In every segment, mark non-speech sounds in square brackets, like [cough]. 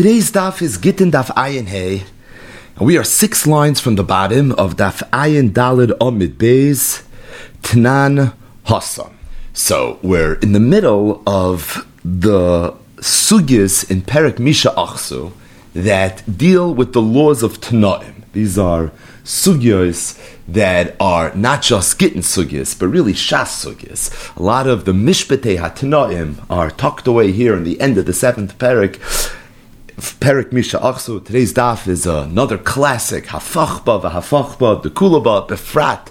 Today's daf is Gittin Daf Ayin Hey. And we are six lines from the bottom of Daf Ayin Dalid Omid Beis Tnan Hassam. So we're in the middle of the sugyas in Perik Misha Achsu that deal with the laws of Tanaim. These are sugyas that are not just Gittin sugyas, but really Shas sugyas. A lot of the Mishpatei HaTanaim are tucked away here in the end of the seventh Perik Perik Misha Achsu. Today's daf is another classic, Hafachba, Hafachba, the Kulaba, Befrat,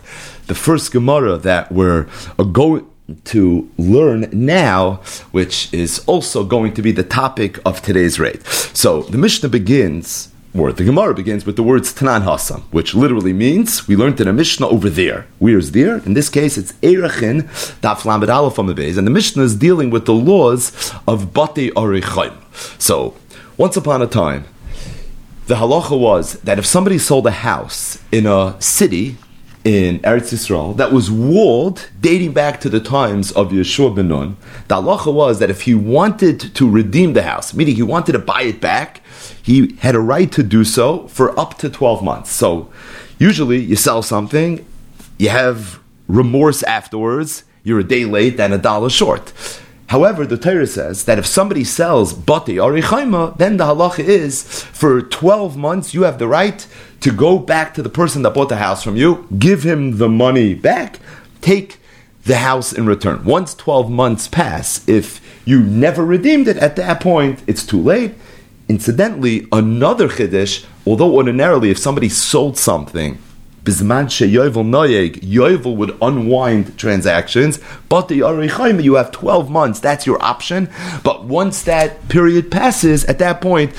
the first Gemara that we're uh, going to learn now, which is also going to be the topic of today's rate. So the Mishnah begins, or the Gemara begins with the words Tanan Hasam, which literally means we learned in a Mishnah over there. Where's there? In this case, it's Erechin, Daf Lamed Aleph on the base, and the Mishnah is dealing with the laws of Bate Arichaim. So once upon a time, the halacha was that if somebody sold a house in a city in Eretz Yisrael that was walled dating back to the times of Yeshua ben Nun, the halacha was that if he wanted to redeem the house, meaning he wanted to buy it back, he had a right to do so for up to 12 months. So usually you sell something, you have remorse afterwards, you're a day late and a dollar short. However, the Torah says that if somebody sells bati or ichaima, then the halacha is for 12 months you have the right to go back to the person that bought the house from you, give him the money back, take the house in return. Once 12 months pass, if you never redeemed it, at that point it's too late. Incidentally, another chiddush, although ordinarily if somebody sold something Bisman sheyovel noyeg, yovel would unwind transactions, but the Arichaim, you have 12 months, that's your option. But once that period passes, at that point,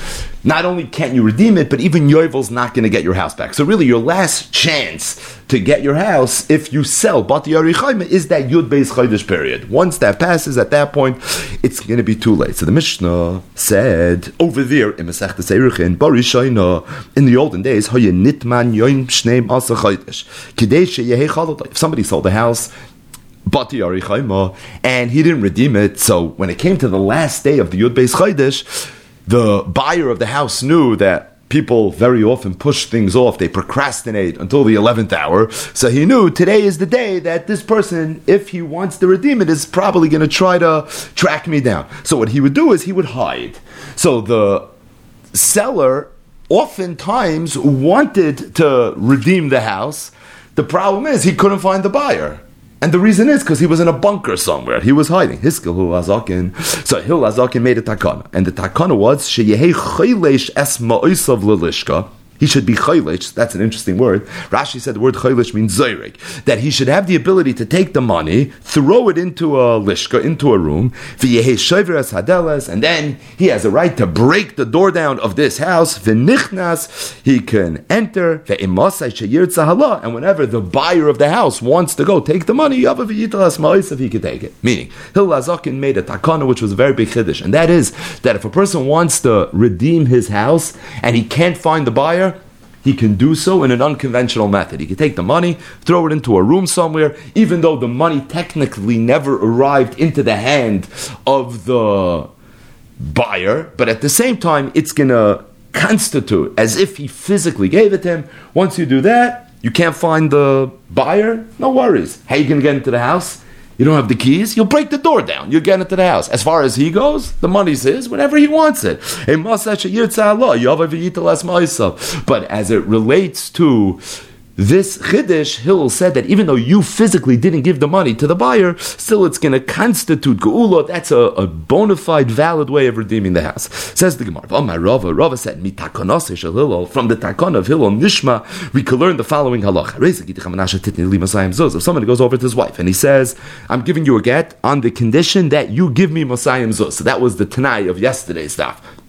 not only can't you redeem it, but even Yovel's not going to get your house back. So really, your last chance to get your house, if you sell Bati Arichaim, is that Yud Beis Chodesh period. Once that passes, at that point, [laughs] it's going to be too late. So the Mishnah said over there in Masechtas Eruchin, Barishaina, in the olden days, Nitman Shneim Asa. If somebody sold a house, and he didn't redeem it, so when it came to the last day of the Yud Beis Chodesh, the buyer of the house knew that people very often push things off, they procrastinate until the 11th hour. So he knew today is the day that this person, if he wants to redeem it, is probably going to try to track me down. So what he would do is he would hide. So the seller oftentimes wanted to redeem the house. The problem is he couldn't find the buyer. And the reason is because he was in a bunker somewhere. He was hiding. Hiskil Hil Azakin. So Hil made a takana. And the takana was, Sheyehei chaylesh es ma'oisav lelishka he should be chaylish. That's an interesting word. Rashi said the word chaylish means zayrik. That he should have the ability to take the money, throw it into a lishka, into a room, and then he has a right to break the door down of this house. He can enter. And whenever the buyer of the house wants to go take the money, he could take it. Meaning, Hil Azakin made a takana, which was a very big chiddush, and that is that if a person wants to redeem his house and he can't find the buyer, he can do so in an unconventional method. He can take the money, throw it into a room somewhere, even though the money technically never arrived into the hand of the buyer, but at the same time, it's going to constitute as if he physically gave it to him. Once you do that, you can't find the buyer, no worries. How you going to get into the house? You don't have the keys, you'll break the door down. You'll get into the house. As far as he goes, the money's his whenever he wants it. But as it relates to this Chiddush, Hill said that even though you physically didn't give the money to the buyer, still it's going to constitute Geula. That's a, a bona fide, valid way of redeeming the house. Says the Gemara. Oh, my Rava. Rava said, From the Takon of Hillel, Nishma, we can learn the following halacha. If somebody goes over to his wife and he says, I'm giving you a get on the condition that you give me Masayim Zuz. So that was the Tanai of yesterday's stuff.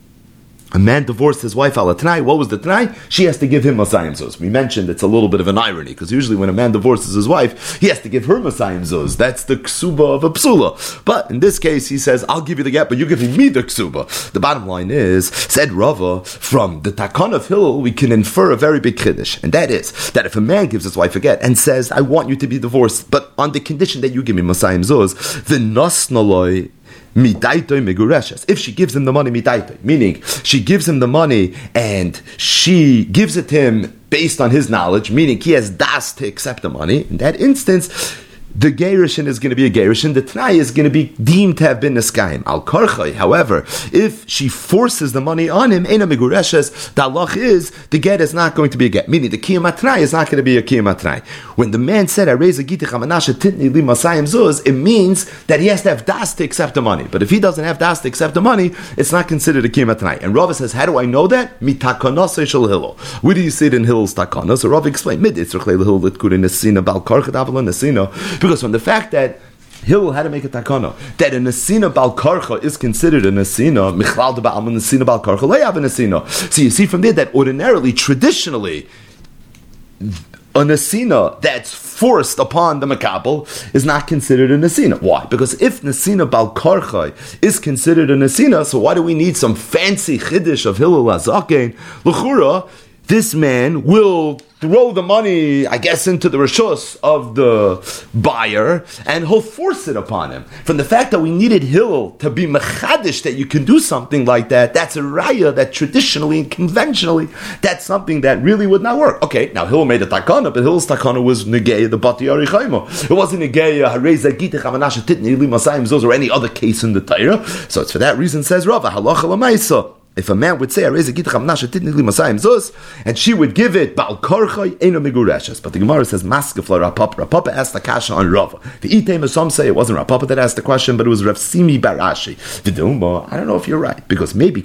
A man divorced his wife ala Tanai. What was the Tanai? She has to give him Masayim Zuz. We mentioned it's a little bit of an irony because usually when a man divorces his wife, he has to give her Masayim Zuz. That's the ksuba of a psula. But in this case, he says, I'll give you the get, but you're giving me the ksuba. The bottom line is, said Rava, from the Takon of Hillel, we can infer a very big kiddush. And that is, that if a man gives his wife a get and says, I want you to be divorced, but on the condition that you give me Masayim Zuz, the nasnaloi. If she gives him the money meaning she gives him the money and she gives it him based on his knowledge, meaning he has das to accept the money. In that instance, the Gerishin is going to be a Gerishin, the Tanai is going to be deemed to have been Niskayim. Al Karchai, however, if she forces the money on him, Ena Megureshes, the Allah is, the get is not going to be a get. Meaning the Kiyamatnai is not going to be a Kiyamatnai. When the man said, I raise a Gitich Amanasha Titni Li Masayim Zuz, it means that he has to have Das to accept the money. But if he doesn't have Das to accept the money, it's not considered a Kiyamatnai. And Rava says, how do I know that? Mitakonosei Shal Hillel. Where do you see it in Hillel's Takana? So Rava explained, Mid Yitzrach Hillel Litkurin Nesina Bal Karchat Avalan Nesina because from the fact that Hillel had to make a takana that a nesina bal karcha is considered a nesina michlal de ba'al nesina bal karcha lay have a nesina. So you see from there that ordinarily, traditionally, a nesina that's forced upon the makabel is not considered a nesina. Why? Because if nesina bal karcha is considered a nesina, so why do we need some fancy chiddush of Hillel azaken? L'chura, this man will throw the money, I guess, into the rishus of the buyer, and he'll force it upon him. From the fact that we needed Hillel to be mechadish, that you can do something like that, that's a raya that traditionally and conventionally, that's something that really would not work. Okay, now Hillel made a takana, but Hillel's takana was negeya the bati It wasn't negeya uh, hareza gitech amanasha titni masayim or any other case in the Torah. So it's for that reason, says Rava, halacha lamaisa. If a man would say, and she would give it, But the Gemara says, Maskefla Rav Papa. Rapapa asked the kasha on Rava. The Item, some say it wasn't Rav Papa that asked the question, but it was Rav Simi bar Ashi. I don't know if you're right, because maybe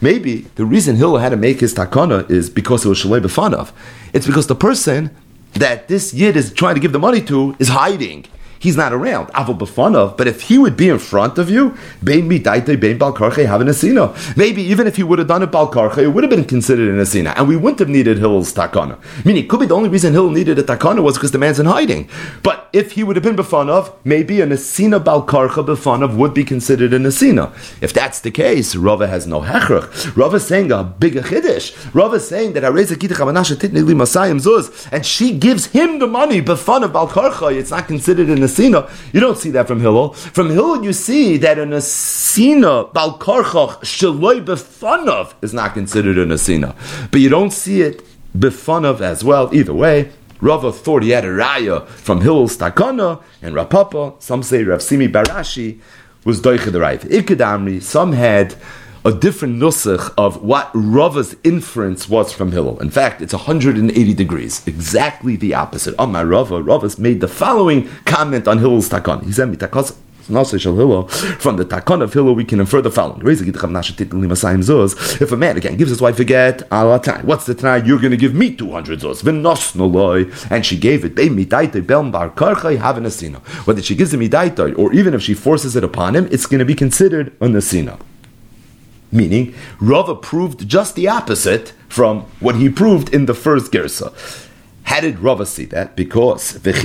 maybe the reason Hillel had to make his takana is because it was Shalei Befanov. It's because the person that this Yid is trying to give the money to is hiding he's not around. But if he would be in front of you, asina. Maybe even if he would have done it bal karche, it would have been considered an asina, and we wouldn't have needed Hill's takana. Meaning, could be the only reason Hill needed a takana was because the man's in hiding. But if he would have been b'fanav, maybe an asina bal karche b'fanav would be considered an asina. If that's the case, Rava has no hechrach. Rava saying a bigger chiddush. Rava saying that Areza Kitach Titni Masayim Zuz, and she gives him the money b'fanav bal karche. It's not considered an You don't see that from Hillel. From Hillel, you see that a Nesina, Bal Karchach, Shaloi Befanov, is not considered a Nesina. But you don't see it Befanov as well. Either way, Rava thought he had a raya from Hillel's Takana, and Rav Papa, some say Rav Simi bar Ashi, was. Ikadamri, some had a different nusach of what Rava's inference was from Hillel. In fact, it's 180 degrees, exactly the opposite. On my Rava, Rava's made the following comment on Hillel's takon. He said, from the takon of Hillel, we can infer the following. If a man again gives his wife a get, what's the time? You're going to give me 200 zos. And she gave it. Whether she gives him or even if she forces it upon him, it's going to be considered a nasina. Meaning, Rava proved just the opposite from what he proved in the first Gersa. How did Rava see that? Because because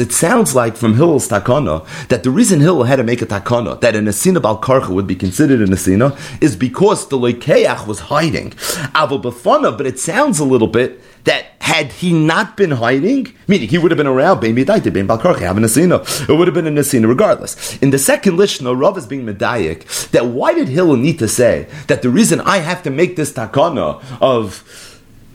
it sounds like from Hillel's takana that the reason Hillel had to make a takana that an asina bal karcha would be considered an asina is because the leikeach was hiding. but it sounds a little bit that had he not been hiding, meaning he would have been around, Ben Midaita, Ben Balkarchi, having a Nasina. It would have been a Nasina regardless. In the second Lishna, Rav is being Medayik, that why did Hillel need to say that the reason I have to make this takana of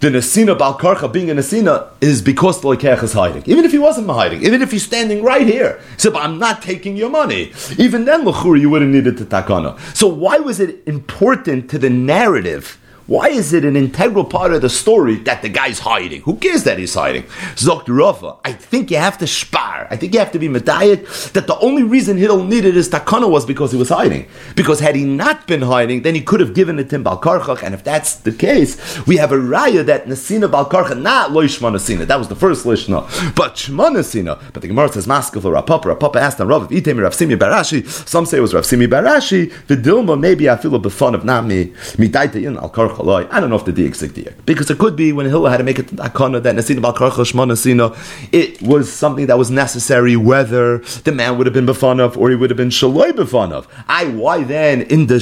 the Nasina Balkarcha being a Nasina is because the Lekech is hiding. Even if he wasn't hiding, even if he's standing right here. So, but I'm not taking your money. Even then, Lechuri, you would have needed the takana. So why was it important to the narrative why is it an integral part of the story that the guy's hiding? Who cares that he's hiding? Zokt Rafa, I think you have to spar. I think you have to be medayik that the only reason Hillel needed his takana was because he was hiding. Because had he not been hiding, then he could have given it to Balkarchach. And if that's the case, we have a raya that Nasina Balkarchach, not Loishma Nasina. That was the first Lishna. But Shma Nasina. But the Gemara says Maskal for Rav Papa. Rapapa asked him, Rav, Item Rav Simi bar Ashi. Some say it was Rav Simi bar Ashi. The Dilma, maybe I feel a befun of Nami, Midaita in I don't know if the diak because it could be when Hillel had to make it akana that nasina bal nasina, it was something that was necessary whether the man would have been befanav or he would have been shaloi befanav. I why then in the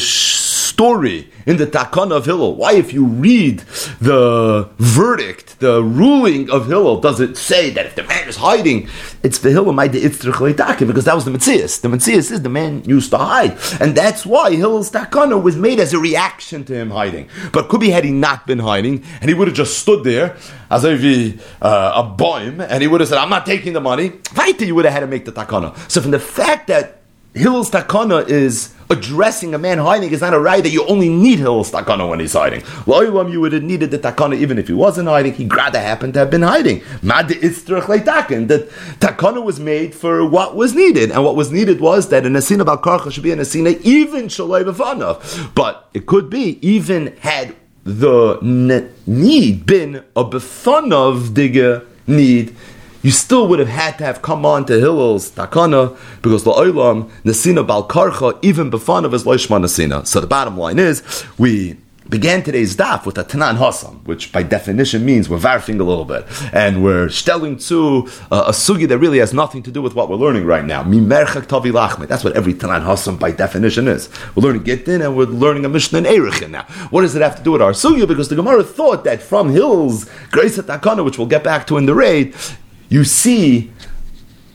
story in the Takana of Hillel? Why, if you read the verdict, the ruling of Hillel, does it say that if the man is hiding, it's the Hillel because that was the Matthias. The Matthias is the man used to hide. And that's why Hillel's Takana was made as a reaction to him hiding. But could be had he not been hiding, and he would have just stood there as if he, uh, a boim, and he would have said, I'm not taking the money. Weiter, you would have had to make the Takana. So from the fact that Hillel's takana is addressing a man hiding is not a right that you only need Hillel's takana when he's hiding. Loilam, you would have needed the takana even if he wasn't hiding. He rather happened to have been hiding. Mad takin. That takana was made for what was needed, and what was needed was that an asina balkarcha should be an asina even shalai b'fanav. But it could be even had the need been a b'fanav digger need you still would have had to have come on to Hillel's takana because the oilam nasina balkarcha even befan of his loishma nasina. So the bottom line is we began today's daf with a Tanan Hasam, which by definition means we're varfing a little bit. And we're stelling to uh, a sugi that really has nothing to do with what we're learning right now. Mimerchak. That's what every Tanan Hasam by definition is. We're learning Gittin and we're learning a Mishnah in Erechin now. What does it have to do with our sugi? Because the Gemara thought that from Hills, Grace at Takana, which we'll get back to in the raid, you see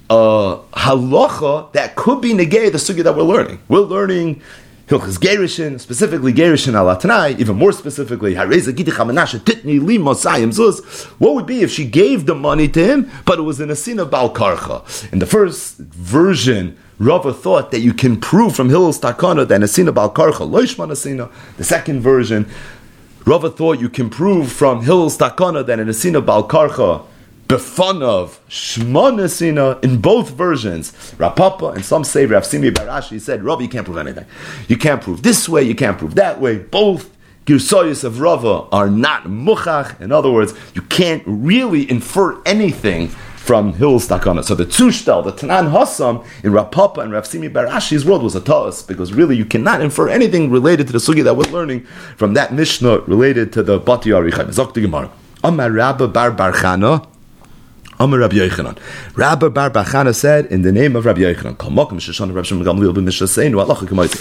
a halacha that could be negay the sugi that we're learning. We're learning Hilchas Gerishin, specifically Gerishin alatanai, even more specifically. What would be if she gave the money to him, but it was in a sin of Balkarcha? In the first version, Rava thought that you can prove from Hillel's Takana that Nasina Balkarcha, Loishman Nasina. The second version, Rava thought you can prove from Hillel's Takana that in Nasina Balkarcha, of Shmonesina in both versions. Rav Papa and some say Rav Simi bar Ashi said, Rav, you can't prove anything. You can't prove this way, you can't prove that way. Both Girsoyas of Rava are not muchach. In other words, you can't really infer anything from Hill's Takana. So the Tzushtel, the Tanan Hassam in Rav Papa and Rav Simi bar Ashi's world was a toss because really you cannot infer anything related to the sugi that we're learning from that Mishnah related to the Bati Arichai. Zok. Amar Rabba Bar Barchana. Amar Rabbi Yochanan. Rabbi Bar Bachana said, in the name of Rabbi Yochanan,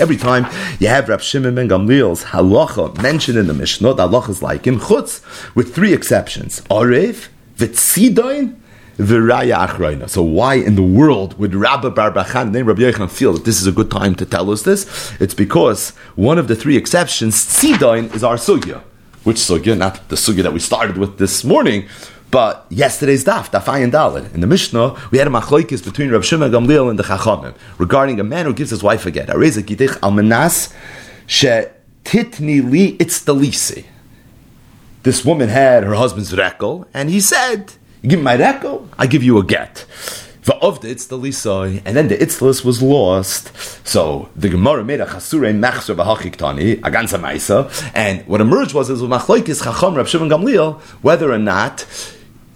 every time you have Rabbi Shimon ben Gamliel's halacha mentioned in the Mishnah, the halacha is like him, chutz, with three exceptions. Arev, Vitzidoin, Viraya Achrayna. So why in the world would Rabbi Bar Bachan, name Rabbi Yochanan, feel that this is a good time to tell us this? It's because one of the three exceptions, Tzidoin, is our sugya. Which sugya? Not the sugya that we started with this morning, but yesterday's daf, daf ayin dalid, in the Mishnah, we had a machlokes between Rav Shimon Gamliel and the Chachamim regarding a man who gives his wife a get. Areza gidich almanas she titni li itztalisi. This woman had her husband's rekel, and he said, "You give me my rekel, I give you a get." of the itztalisai, and then the itzlis was lost. So the Gemara made a chasure mechser b'hachiktani aganza ma'isa, and what emerged was is machlokes chacham Rav Shimon Gamliel whether or not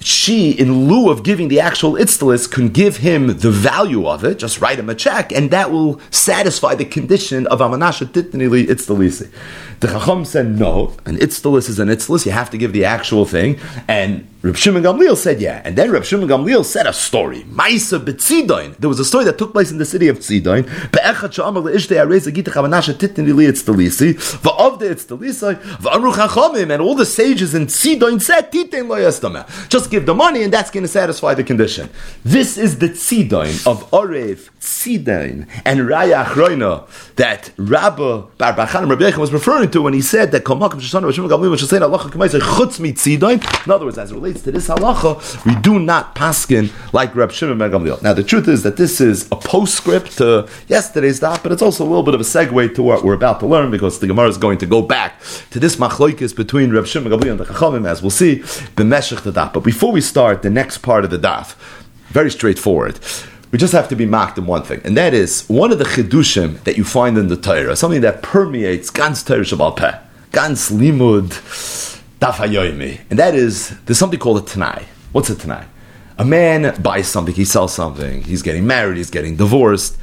she, in lieu of giving the actual itztalis, can give him the value of it, just write him a check, and that will satisfy the condition of amanasha titnili itztalisi. The Chacham said no, an itztalis is an itztalis, you have to give the actual thing, and Reb Shimon Gamliel said yeah, and then Reb Shimon Gamliel said a story. Maisa b'tzidoin. There was a story that took place in the city of Tzidoin. Be'echat she'amar le'ishtei areza gitach amanasha titnili li itztalisi, va'avde itztalisi, va'amru chachamim, and all the sages in Tzidoin said, titen lo Just give the money and that's going to satisfy the condition. This is the tzidain of Orev, tzidain, and Raya Achroina that Rabbi Bar Bachan Rabbi was referring to when he said that Kalmakam Shoshana Rishim Gamlim should say halacha Kamaisa chutz mi tzidain. In other words, as it relates to this halacha, we do not paskin like Rabbi Shimon Ben Gamliel. Now the truth is that this is a postscript to yesterday's daf, but it's also a little bit of a segue to what we're about to learn because the Gemara is going to go back to this machloikis between Rabbi Shimon Ben Gamliel and the Chachamim, as we'll see, b'meshech the daf. But before we start the next part of the daf, very straightforward. We just have to be mocked in one thing, and that is one of the chidushim that you find in the Torah, something that permeates ganz Torah Shabbat Peh, ganz limud and that is there's something called a tanai. What's a tanai? A man buys something, he sells something, he's getting married, he's getting divorced.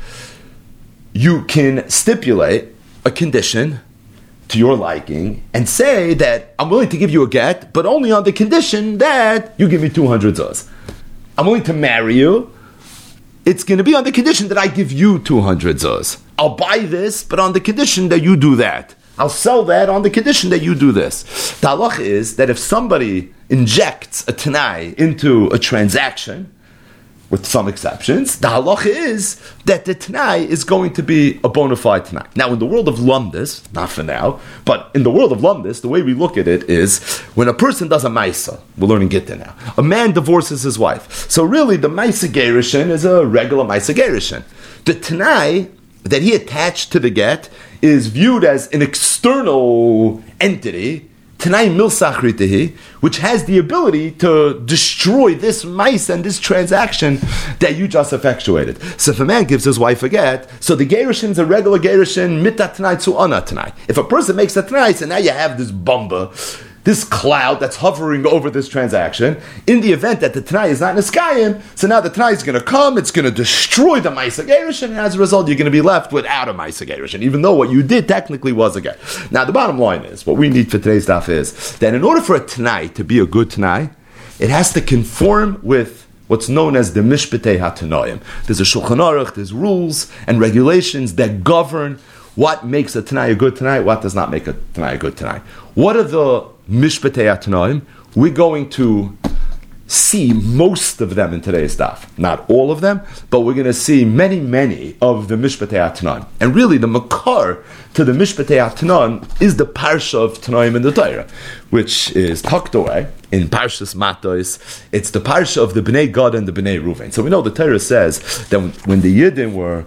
You can stipulate a condition to your liking and say that I'm willing to give you a get, but only on the condition that you give me 200 zuz. I'm willing to marry you. It's going to be on the condition that I give you 200 zuz. I'll buy this, but on the condition that you do that. I'll sell that on the condition that you do this. The halach is that if somebody injects a tanai into a transaction, with some exceptions, the halacha is that the Tanai is going to be a bona fide Tanai. Now, in the world of Lumdis, not for now, but in the world of Lumdis, the way we look at it is when a person does a Maisa, we're learning Gitta now, a man divorces his wife. So really, the Maisa Gerishin is a regular Maisa Gerishin. The Tanai that he attached to the get is viewed as an external entity Tanai Milsachritehi, which has the ability to destroy this mice and this transaction that you just effectuated. So if a man gives his wife a get, so the Gerishin is a regular Gerishin, mitat Tanai to ana Tanai. If a person makes a Tanai, so now you have this bumba this cloud that's hovering over this transaction, in the event that the Tanai is not Niskayim, so now the Tanai is going to come, it's going to destroy the Maisa Gerishin, and as a result, you're going to be left without a Maisa Gerishin, even though what you did technically was a get. Now, the bottom line is, what we need for today's stuff is that in order for a Tanai to be a good Tanai, it has to conform with what's known as the Mishpatei HaTanoim. There's a Shulchan Aruch, there's rules and regulations that govern what makes a Tanai a good Tanai, what does not make a Tanai a good Tanai. What are the Mishpatei Atanoim, we're going to see most of them in today's daf. Not all of them, but we're going to see many, many of the Mishpatei Atanoim. And really, the makar to the Mishpatei Atanoim is the parsha of Tanoim in the Torah, which is tucked away in Parshas Matos. It's the parsha of the Bnei Gad and the Bnei Ruvain. So we know the Torah says that when the Yidden were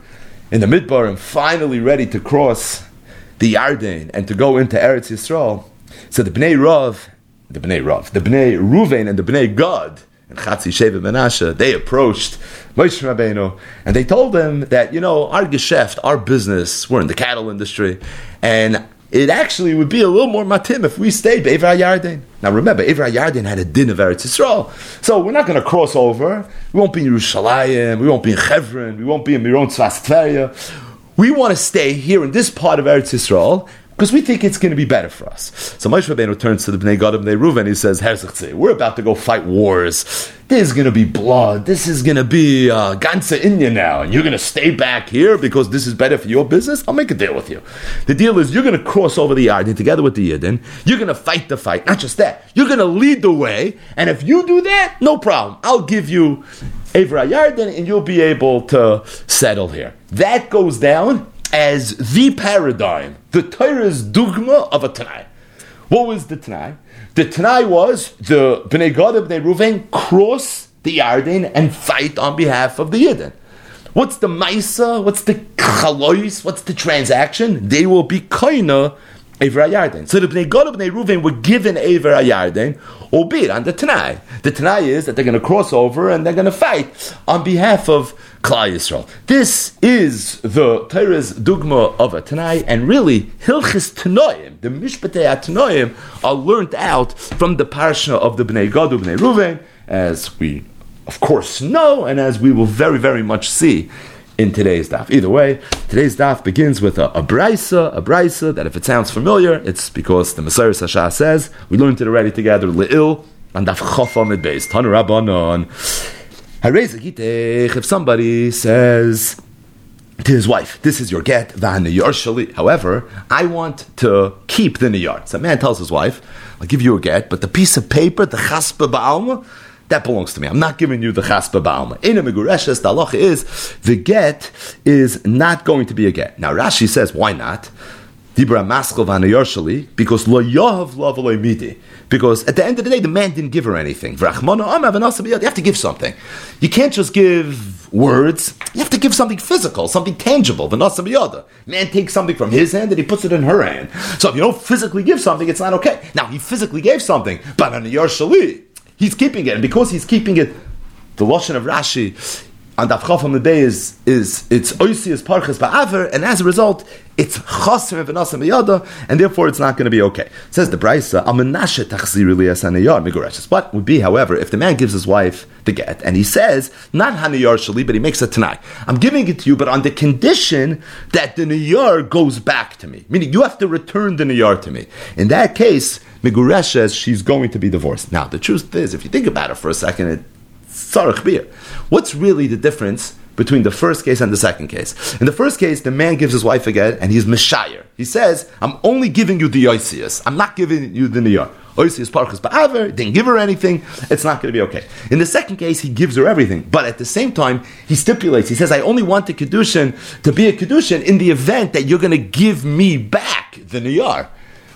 in the Midbar and finally ready to cross the Yarden and to go into Eretz Yisrael, so the Bnei Rav, the Bnei Rav, the Bnei Ruvain and the Bnei Gad, and Chatzi Sheva Menashe, they approached Moshe Rabbeinu and they told him that, you know, our geschäft, our business, we're in the cattle industry, and it actually would be a little more matim if we stayed Be'ever Yarden. Now remember, Ever Yarden had a din of Eretz Yisrael, so we're not going to cross over. We won't be in Yerushalayim, we won't be in Chevron, we won't be in Miron Tzvas We want to stay here in this part of Eretz Yisrael, because we think it's going to be better for us. So Moshe Rabbeinu turns to the Bnei Gad Bnei Reuven. He says, "We're about to go fight wars. There's going to be blood. This is going to be uh, Ganza India now, and you're going to stay back here because this is better for your business. I'll make a deal with you. The deal is you're going to cross over the Yarden together with the Yidden. You're going to fight the fight. Not just that. You're going to lead the way, and if you do that, no problem. I'll give you." Avra Yarden, and you'll be able to settle here. That goes down as the paradigm, the Torah's dogma of a Tanai. What was the Tanai? The Tanai was the Bnei Gad and Bnei Ruvain cross the Yarden and fight on behalf of the Yidden. What's the Maisa? What's the Chalois? What's the transaction? They will be Kaina Ever Yarden. So the Bnei Gad and Bnei Ruvain were given Ever Yarden, albeit on the Tanai. The Tanai is that they're going to cross over and they're going to fight on behalf of Klal Yisrael. This is the Torah's dogma of a Tanai, and really Hilchis Tanoim, the Mishpatei Tanoim, are learned out from the parsha of the Bnei Gad Bnei Ruven, as we of course know, and as we will very very much see in today's daf. Either way, today's daf begins with a, a brisa, a brisa that if it sounds familiar, it's because the Messiah Sasha says we learned it already together. Le'il and daf chafam beis tanu rabbanon. If somebody says to his wife, "This is your get, niyarshalit. However, I want to keep the niyar. So a man tells his wife, "I'll give you a get, but the piece of paper, the chaspa ba'alma, that belongs to me. I'm not giving you the chaspa ba'alma. In a megureshes, the halacha is the get is not going to be a get. Now Rashi says, why not? Because lo yahav midi. Because at the end of the day, the man didn't give her anything. You have to give something. You can't just give words. You have to give something physical, something tangible. Man takes something from his hand and he puts it in her hand. So if you don't physically give something, it's not okay. Now, he physically gave something, but on the he's keeping it. And because he's keeping it, the Lashon of Rashi, on Daf Chaf the day is is it's oisius parchas ba'aver, and as a result, it's chaser v'nasam yada, and therefore it's not going to be okay. It says the Brisa, amenashe tachzir eliyas hanayar migureshes. What would be, however, if the man gives his wife the get and he says not hanayar shali, but he makes a tanai. I'm giving it to you, but on the condition that the niyar goes back to me, meaning you have to return the niyar to me. In that case. Migureshes, she's going to be divorced. Now, the truth is, if you think about it for a second, it What's really the difference between the first case and the second case? In the first case, the man gives his wife a get and he's Meshire. He says, I'm only giving you the Oisius. I'm not giving you the Niyar. Oisius Parkas Ba'aver, didn't give her anything, it's not going to be okay. In the second case, he gives her everything. But at the same time, he stipulates, he says, I only want the Kedushin to be a Kedushin in the event that you're going to give me back the Niyar.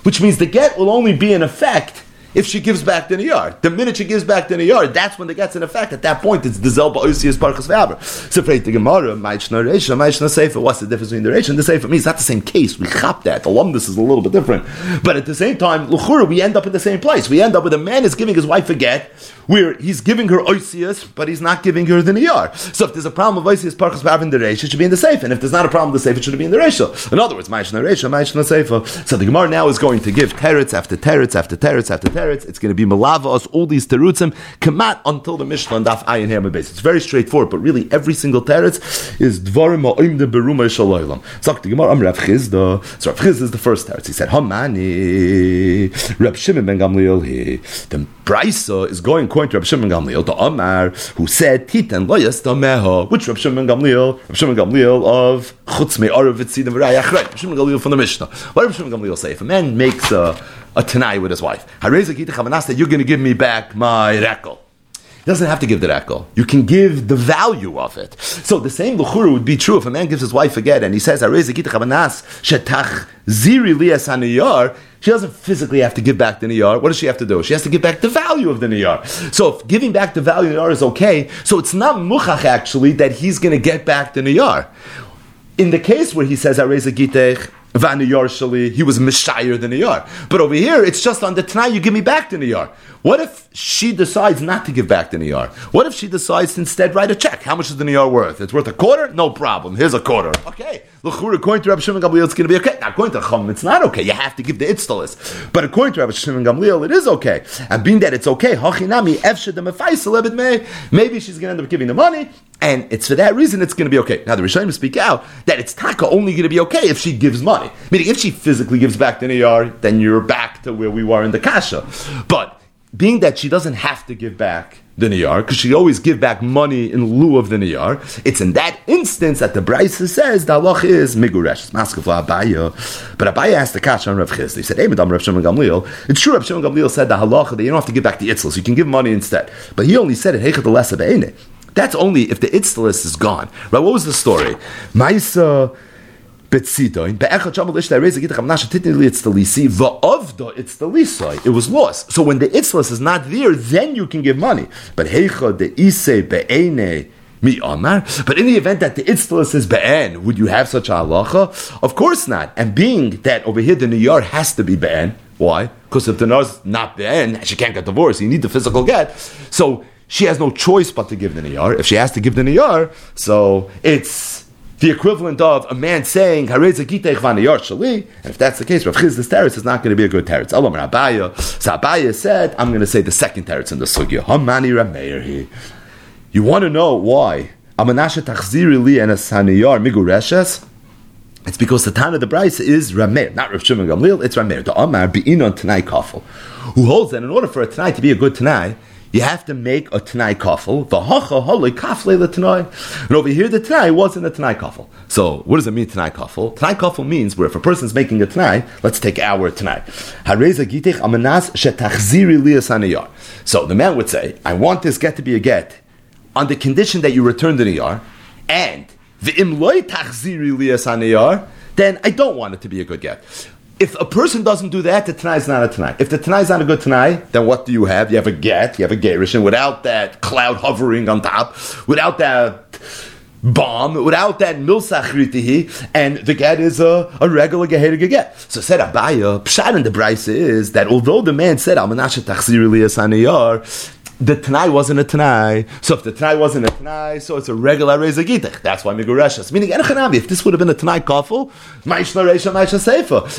Which means the get will only be in effect if she gives back the niyar. The minute she gives back the niyar, that's when the get's in effect. At that point, it's the zelba oisius parkas v'aber. So for the Gemara, ma'ishna reisha, ma'ishna sefer. What's the difference between the reisha and the sefer? means not the same case. We chop that. The lumdus is a little bit different. But at the same time, luchura, we end up in the same place. We end up with a man is giving his wife a get, where he's giving her oisius, but he's not giving her the niyar. So if there's a problem of oisius parkas v'aber in the reisha, it should be in the sefer. And if there's not a problem with the sefer, it should be in the reisha. In other words, ma'ishna reisha, ma'ishna sefer. So the Gemara now is going to give teretz after teretz after teretz after teretz. It's going to be lava us all these terutzim kamat until the Mishnah Daf Ayin Hammer base. It's very straightforward, but really every single teretz is dvarim ha'oimde beruma shalaylam. Zok the Gemara, am Rav Chisda. So Rav Chisda is the first teretz. He said, Hamani, Rav Shimon ben Gamliel, he, the Brisa is going according to Rav Shimon Gamliel, the Amar, who said, Titan loyas dameha, which Rav Shimon Gamliel, Rav Shimon Gamliel of Chutz Me'arav Vitzidim V'rayach Rav Shimon Gamliel from the Mishnah. What Rav Shimon Gamliel say? If a man makes a a tanai with his wife. that you're going to give me back my rekel. He doesn't have to give the rekel. You can give the value of it. So the same luchuru would be true if a man gives his wife a get and he says, she doesn't physically have to give back the niyar. What does she have to do? She has to give back the value of the niyar. So if giving back the value of the niyar is okay, so it's not muchach actually that he's going to get back the niyar. In the case where he says, Areza Gitech, Vaniyar Shali, he was Mishayir the Niyar. But over here, it's just on the Tanai, you give me back the Niyar. What if she decides not to give back the Niyar? What if she decides to instead write a check? How much is the Niyar worth? It's worth a quarter? No problem. Here's a quarter. Okay. L'chur, according to Rabbi Shimon Gamliel, it's going to be okay. Now, according to Chum, it's not okay. You have to give the itztalis. But according to Rabbi Shimon Gamliel, it is okay. And being that it's okay, maybe she's going to end up giving the money, and it's for that reason it's going to be okay. Now, the Rishonim speak out that it's taka only going to be okay if she gives money. Meaning, if she physically gives back the niyar, then you're back to where we were in the kasha. But being that she doesn't have to give back the niyar, because she always give back money in lieu of the niyar, it's in that instance that the Brisa says the halach is miguresh, maskefla abaya. But abaya asked the kash on Rav Chiz. He said, "Hey, Madam Rav Shimon Gamliel." It's true, Rav Shimon Gamliel said the halacha that you don't have to give back the itzlos, you can give money instead. But he only said it hechat the That's only if the itzlos is gone. Right? What was the story? Maisa it was lost so when the itzlas is not there then you can give money but heicha the ise be'ene Mi Amar. But in the event that the Itztala is Be'en, would you have such a halacha? Of course not. And being that over here the Niyar has to be Be'en, why? Because if the Niyar's not Be'en, she can't get divorced, you need the physical get. So she has no choice but to give the Niyar. If she has to give the Niyar, so it's the equivalent of a man saying shali. and if that's the case, Rav Chiz's teretz is not going to be a good teretz. Allah Abaya. So Abaya said, I'm going to say the second teretz in the sugya. Hamani Rameir You want to know why? Amanasha tachziri li and a saniyar migureshes. It's because the Tana of the Bryce is Rameir, not Rav Shimon Gamliel. It's Rameir. The Amar be'inon Tanai Kafel, who holds that in order for a Tanai to be a good Tanai, you have to make a Tanai kafel. And over here, the Tanai wasn't a Tanai kafel. So, what does it mean, Tanai kafel? Tanai kafel means where if a person's making a Tanai, let's take our Tanai. So, the man would say, I want this get to be a get on the condition that you return the niyar, and the imloy tachziri lias then I don't want it to be a good get if a person doesn't do that, the Tanai is not a Tanai. If the Tanai is not a good Tanai, then what do you have? You have a get, you have a Gerish, and without that cloud hovering on top, without that bomb, without that milsach and the get is a, a regular geheriga get. So said Abaya, Pshat in the Bryce is that although the man said, Amanasha tachzir the Tanai wasn't a Tanai. So if the Tanai wasn't a Tanai, so it's a regular Reza Gitech. That's why Migureshas. Meaning, if this would have been a Tanai Kafel,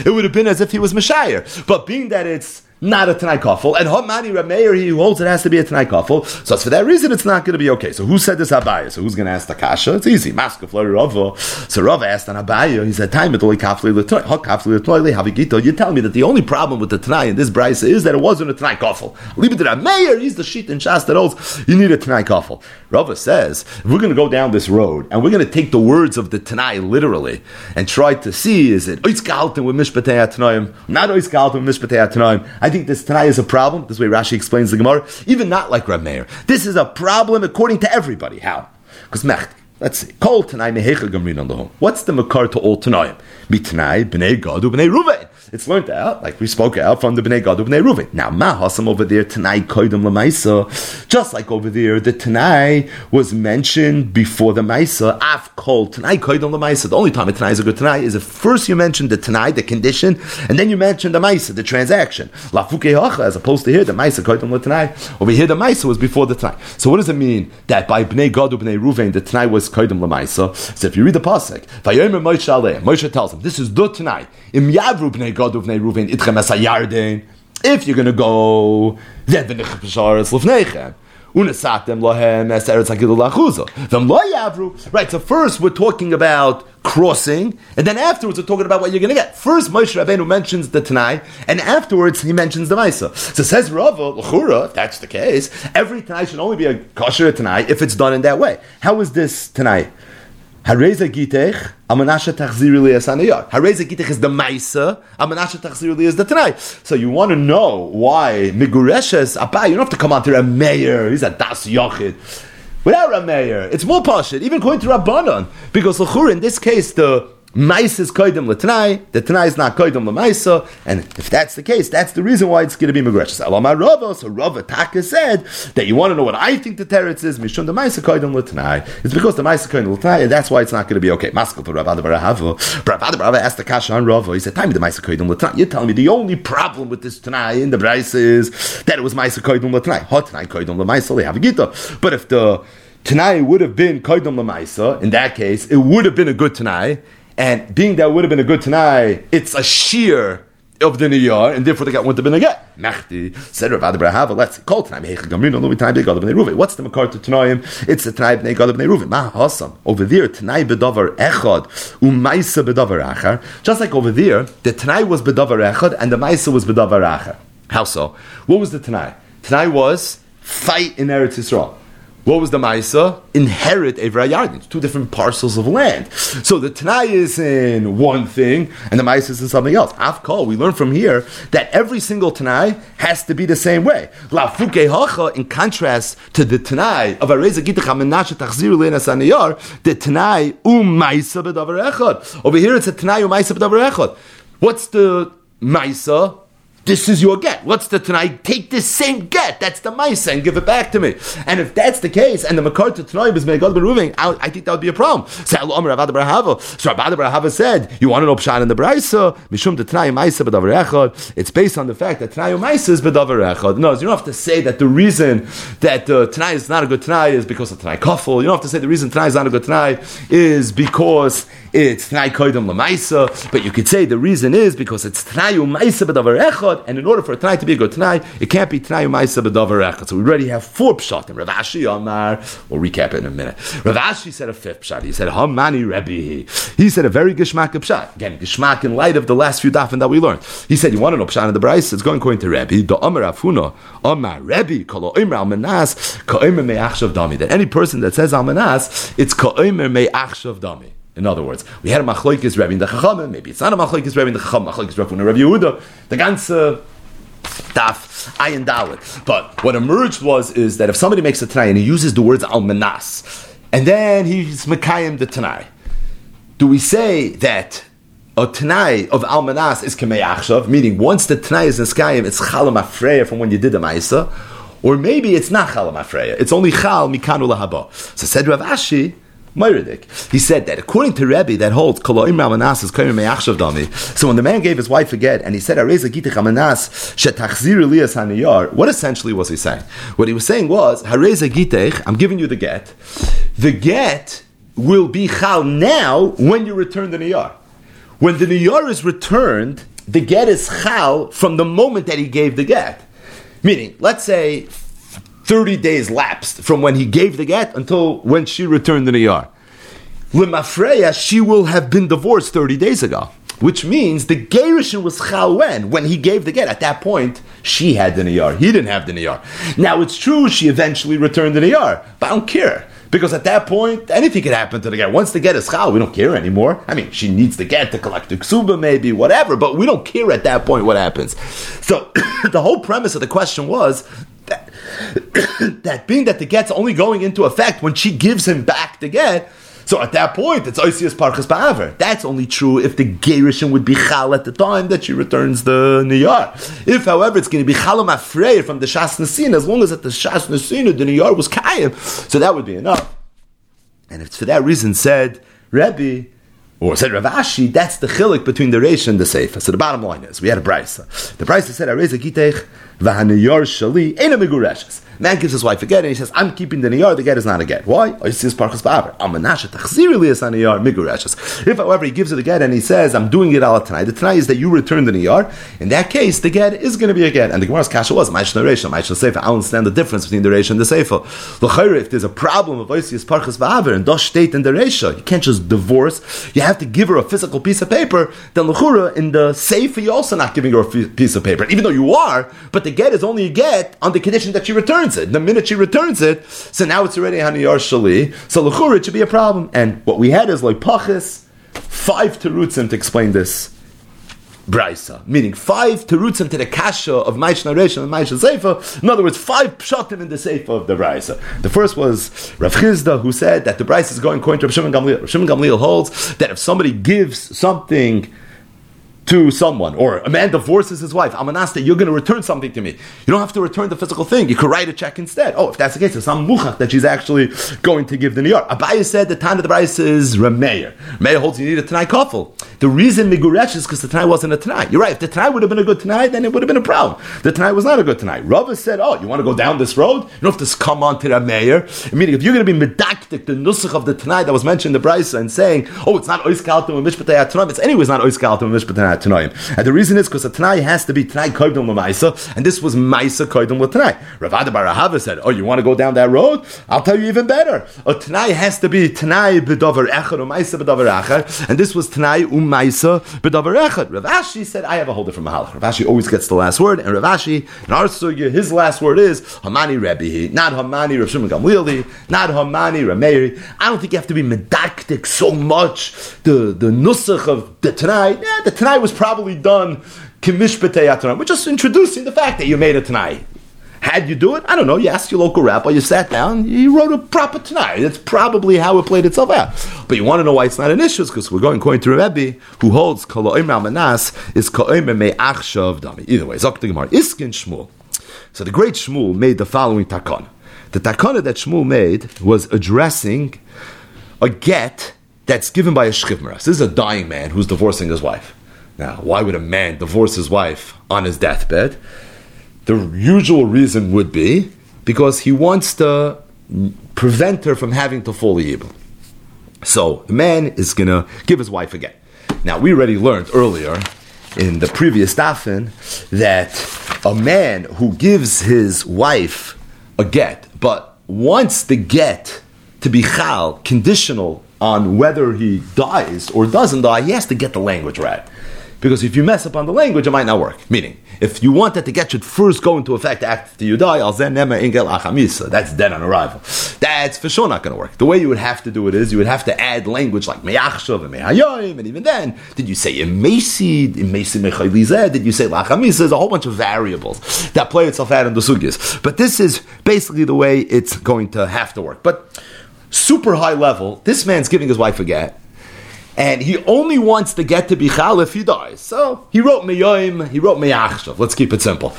it would have been as if he was Meshayir. But being that it's not a Tanai Kafel. And Hamani Rameir, he holds it has to be a Tanai Kafel. So it's for that reason, it's not going to be okay. So who said this Abaya? So who's going to ask the Kasha? It's easy. Maska Flori Rava. So Rava asked on Abaya, he said, Time Kafli Kafli Havigito. You tell me that the only problem with the Tanai in this Bryce is that it wasn't a Tanai Kafel. Leave it to Rameir, he's the sheet in Shas that holds you need a Tanai Kafel. Rava says, we're going to go down this road and we're going to take the words of the Tanai literally and try to see is it Oiskalten with Mishpatei Tanaim, not Oiskalten with Mishpatei Tanaim. I think this Tanai is a problem. This way Rashi explains the Gemara. Even not like Rav Meir. This is a problem according to everybody. How? Because Mechti. Let's see. Kol Tanai Mehecha Gamrin on the home. What's the Makar to all Tanaim? Mitnai Bnei Gadu Bnei Ruvain. It's learned out, like we spoke out from the Bnei Gad Bnei Reuven. Now, Mahasam over there, Tanai Koidem Lamaisa, just like over there, the Tanai was mentioned before the Maisa, Af Kol, Tanai Koidem Lamaisa. The only time a Tanai is a good Tanai is if first you mention the Tanai, the condition, and then you mention the Maisa, the transaction. Lafuke Hacha, as opposed to here, the Maisa Koidem Tanai. Over here, the Maisa was before the Tanai. So what does it mean that by Bnei Gad Bnei Reuven, the Tanai was Koidem Lamaisa? So if you read the Pasuk, Moshe Moshe tells him, this is the Tanai. Im Yavru Bnei Gad Bnei Reuven, Itchem Es If you're going to go, then V'nich B'sharetz Lefnechem. Unesatem lohem es eretz hagilu lachuzo. V'm lo yavru. Right. So first we're talking about crossing, and then afterwards we're talking about what you're going to get. First Moshe Rabbeinu mentions the Tanai, and afterwards he mentions the Maisa. So says Rava l'chura. If that's the case, every Tanai should only be a kosher Tanai if it's done in that way. How is this Tanai? Hareza gitech, amanasha tachziri li asaniyah. Hareza gitech is the maisa, amanasha tachziri li is the tanai. So you want to know why migureshes abba, you don't have to come on to a mayor, he's a das yochid. Without a mayor, it's more pashit, even going to Rabbanon. Because l'chur, in this case, the Mais is koidem l'tanai, the tanai is not koidem l'maisa, and if that's the case, that's the reason why it's going to be megreshus. Alama Rava, so Rava Taka said that you want to know what I think the teretz is, mishum the maisa koidem l'tanai. It's because the maisa koidem l'tanai, that's why it's not going to be okay. Maskal for Rav Adda bar Ahava. Rav Adda bar Ahava asked the kasha on Rava, he said, time the maisa koidem l'tanai. You're telling me the only problem with this tanai in the Bryce is that it was maisa koidem l'tanai. Hot tanai koidem l'maisa, they have a gita. But if the Tanai would have been Koidom Lamaisa, in that case, it would have been a good Tanai, and being that would have been a good Tanai, it's a shear of the Niyar, and therefore the guy wouldn't have been. Machti said Rav Adda bar Ahava, let's call Tanai Mehecha Gamrin, time Begad of Ruven. What's the Makar to Tanaim? It's the Tanai Bnei Gad of Ruven. Ma Hasam. Over there, Tanai Bedavar Echad, Umaisa Bedavar Achar. Just like over there, the Tanai was Bedavar Echad, and the Maisa was Bedavar Achar. How so? What was the Tanai? Tanai was fight in Eretz Yisrael. What was the Maisa? Inherit Evra Yardin. Two different parcels of land. So the Tanai is in one thing, and the Maisa is in something else. Afkal, we learn from here that every single Tanai has to be the same way. La Fuke Hacha, in contrast to the Tanai of Areza Gitach Amenashe Tachzir Lena Saniyar, the Tanai Um Maisa B'Davar Echad. Over here it's a Tanai Um Maisa B'Davar Echad. What's the Maisa? This is your get. What's the tonight? Take this same get. That's the mice and give it back to me. And if that's the case, and the makar to tonight is Megad Beruving, I think that would be a problem. So Rabbi Brahava said, you want know Pshat in the Braisa? Mishum the Tanai Maisa B'davar Echad. It's based on the fact that Tanai Maisa is B'davar Echad. No, you don't have to say that the reason that uh, Tanai is not a good Tanai is because of Tanai Kafel. You don't have to say the reason Tanai is not a good Tanai is because it's Tanai Koidem Lamaisa. But you could say the reason is because it's Tanai Maisa B'davar Echad and in order for a Tanai to be a good Tanai, it can't be Tanai Umaisa B'davar Echad. So we already have four Pshatim. Rav Ashi Amar, we'll recap it in a minute. Rav Ashi said a fifth Pshat. He said, Hamani Rebbe. He said a very Gishmak Pshat. Again, Gishmak in light of the last few dafin that we learned. He said, you want to know Pshat in the Bryce? It's going according to Rebbe. The Amar Afuna, Amar Rebbe, Kolo Imra Almanas, Ka'omer Me'achshav Dami. That any person that says Almanas, it's Ka'omer Me'achshav Dami. In other words, we had a machlokes Rebbe in the Chachamim. Maybe it's not a machlokes Rebbe in the Chacham. Machlokes Rebbe in the Rebbe Yehuda. The ganze daf ayin dalit. But what emerged was is that if somebody makes a tanai and he uses the words almanas, and then he's mekayim the tanai, do we say that a tanai of almanas is kamei meaning once the tanai is in skayim, it's chalam afreya from when you did the ma'isa, or maybe it's not chalam afreya, it's only chal mikanu lahaba. So said Rav Ashi. He said that according to Rebbe, that holds. So when the man gave his wife a get and he said what essentially was he saying? What he was saying was I'm giving you the get. The get will be chal now when you return the niyar. When the niyar is returned, the get is chal from the moment that he gave the get. Meaning, let's say 30 days lapsed from when he gave the get until when she returned the Niyar. Limafreya, she will have been divorced 30 days ago. which means the Gerishin was Chal when? When he gave the get. At that point, she had the Niyar. He didn't have the Niyar. Now, it's true she eventually returned the Niyar, but I don't care. Because at that point, anything could happen to the get. Once the get is chal, we don't care anymore. I mean, she needs the get to collect the ksuba, maybe, whatever, but we don't care at that point what happens. So, [coughs] the whole premise of the question was [coughs] that, being that the get's only going into effect when she gives him back the get, so at that point, it's Oisias Parchas Ba'aver. That's only true if the Gerishin would be Chal at the time that she returns the Niyar. If, however, it's going to be Chalam Afreir from the Shas Nasin, as long as at the Shas Nasin the Niyar was Kayim, so that would be enough. And it's for that reason said, Rebbe, or said Rav Ashi, that's the chilik between the Reish and the Seifa. So the bottom line is, we had a brisa. The brisa said, Areza Gitech, v'haniyar shali, ena megureshes. Man gives his wife a get and he says, I'm keeping the niyar, the get is not a get. Why? If, however, he gives it a get and he says, I'm doing it all tonight, the tonight is that you return the niyar, in that case, the get is going to be a get. And the Gemara's kasha was, Ma'ishna Reisha, Ma'ishna Sefer. I don't understand the difference between the Reisha and the Sefer. If there's a problem of Oisius Parchas Ba'aver and Dosh State and the Reisha, you can't just divorce, you have to give her a physical piece of paper, then L'chura, in the Sefer, you're also not giving her a piece of paper. Even though you are, but the get is only a get on the condition that she returns returns it. The minute she returns it, so now it's already Haniyar Shali. So Lechur, it should be a problem. And what we had is like Pachis, five terutzim to explain this. Brisa, meaning five terutzim to the kasha of Ma'ishna Resh and Ma'ishna Seifa. In other words, five pshatim in the Seifa of the Brisa. The first was Rav Chisda, who said that the Brisa is going according to Rav Shimon Gamliel. Rav Shimon Gamliel holds that if somebody gives something to someone, or a man divorces his wife, Amanasta, you're going to return something to me. You don't have to return the physical thing. You could write a check instead. Oh, if that's the case, it's some muchach that she's actually going to give the niyar. Abaye said the time of the Bryce is Remeir. Remeir holds you need a Tanai kafel. The reason Miguresh is because the Tanai wasn't a Tanai. You're right. If the Tanai would have been a good Tanai, then it would have been a problem. The Tanai was not a good Tanai. Rava said, oh, you want to go down this road? You don't have to come on to Remeir. Meaning, if you're going to be medactic, the nusach of the Tanai that was mentioned in the Bryce and saying, oh, it's not oiskaltum and mishpatei atanoim, it's anyways not oiskaltum and And the reason is because a Tanai has to be Tanai Koidum Maisa, and this was Maisa Koidum Tanai. Rav Adda bar Ahava said, Oh, you want to go down that road? I'll tell you even better. A Tanai has to be Tanai Bedover Echad or Maisa Bedover Echad, and this was Tanai Um Maisa Bedover Echad. Rav Ashi said, I have a whole different Mahalach. Rav Ashi always gets the last word, and Rav Ashi, in our sugya, his last word is Hamani Rebbe, not Hamani Rav Shimon Gamlieli, not Hamani Rameiri. I don't think you have to be medactic so much. The the nusach of the Tanai, yeah, the tonight was probably done We're just introducing the fact that you made it tonight. Had you do it? I don't know. You asked your local rabbi, you sat down, you wrote a proper tonight. That's probably how it played itself out. But you want to know why it's not an issue? Because we're going according to Rebbe, who holds Koloim Manas is Koloim Me'achshav Dami. Either way, Zok. Iskin Shmuel. So the great Shmuel made the following takon. The takana that Shmuel made was addressing a get that's given by a shchivmeras. This is a dying man who's divorcing his wife. Now, why would a man divorce his wife on his deathbed? The usual reason would be because he wants to prevent her from having to fall yibum. So the man is going to give his wife a get. Now, we already learned earlier in the previous dafin that a man who gives his wife a get, but wants the get to be chal, conditional on whether he dies or doesn't die, he has to get the language right. Because if you mess up on the language, it might not work. Meaning, if you want that the get should first go into effect after you die, al nema ingel achamisa. that's dead on arrival. That's for sure not going to work. The way you would have to do it is you would have to add language like meyachshav and mehayoim, and even then, did you say imesi, imesi mechaylize, did you say lachamis? There's a whole bunch of variables that play itself out in the sugyas. But this is basically the way it's going to have to work. But super high level, this man's giving his wife a get and he only wants to get to Bichal if he dies. So he wrote Meyoim, he wrote Meyachshav. Let's keep it simple.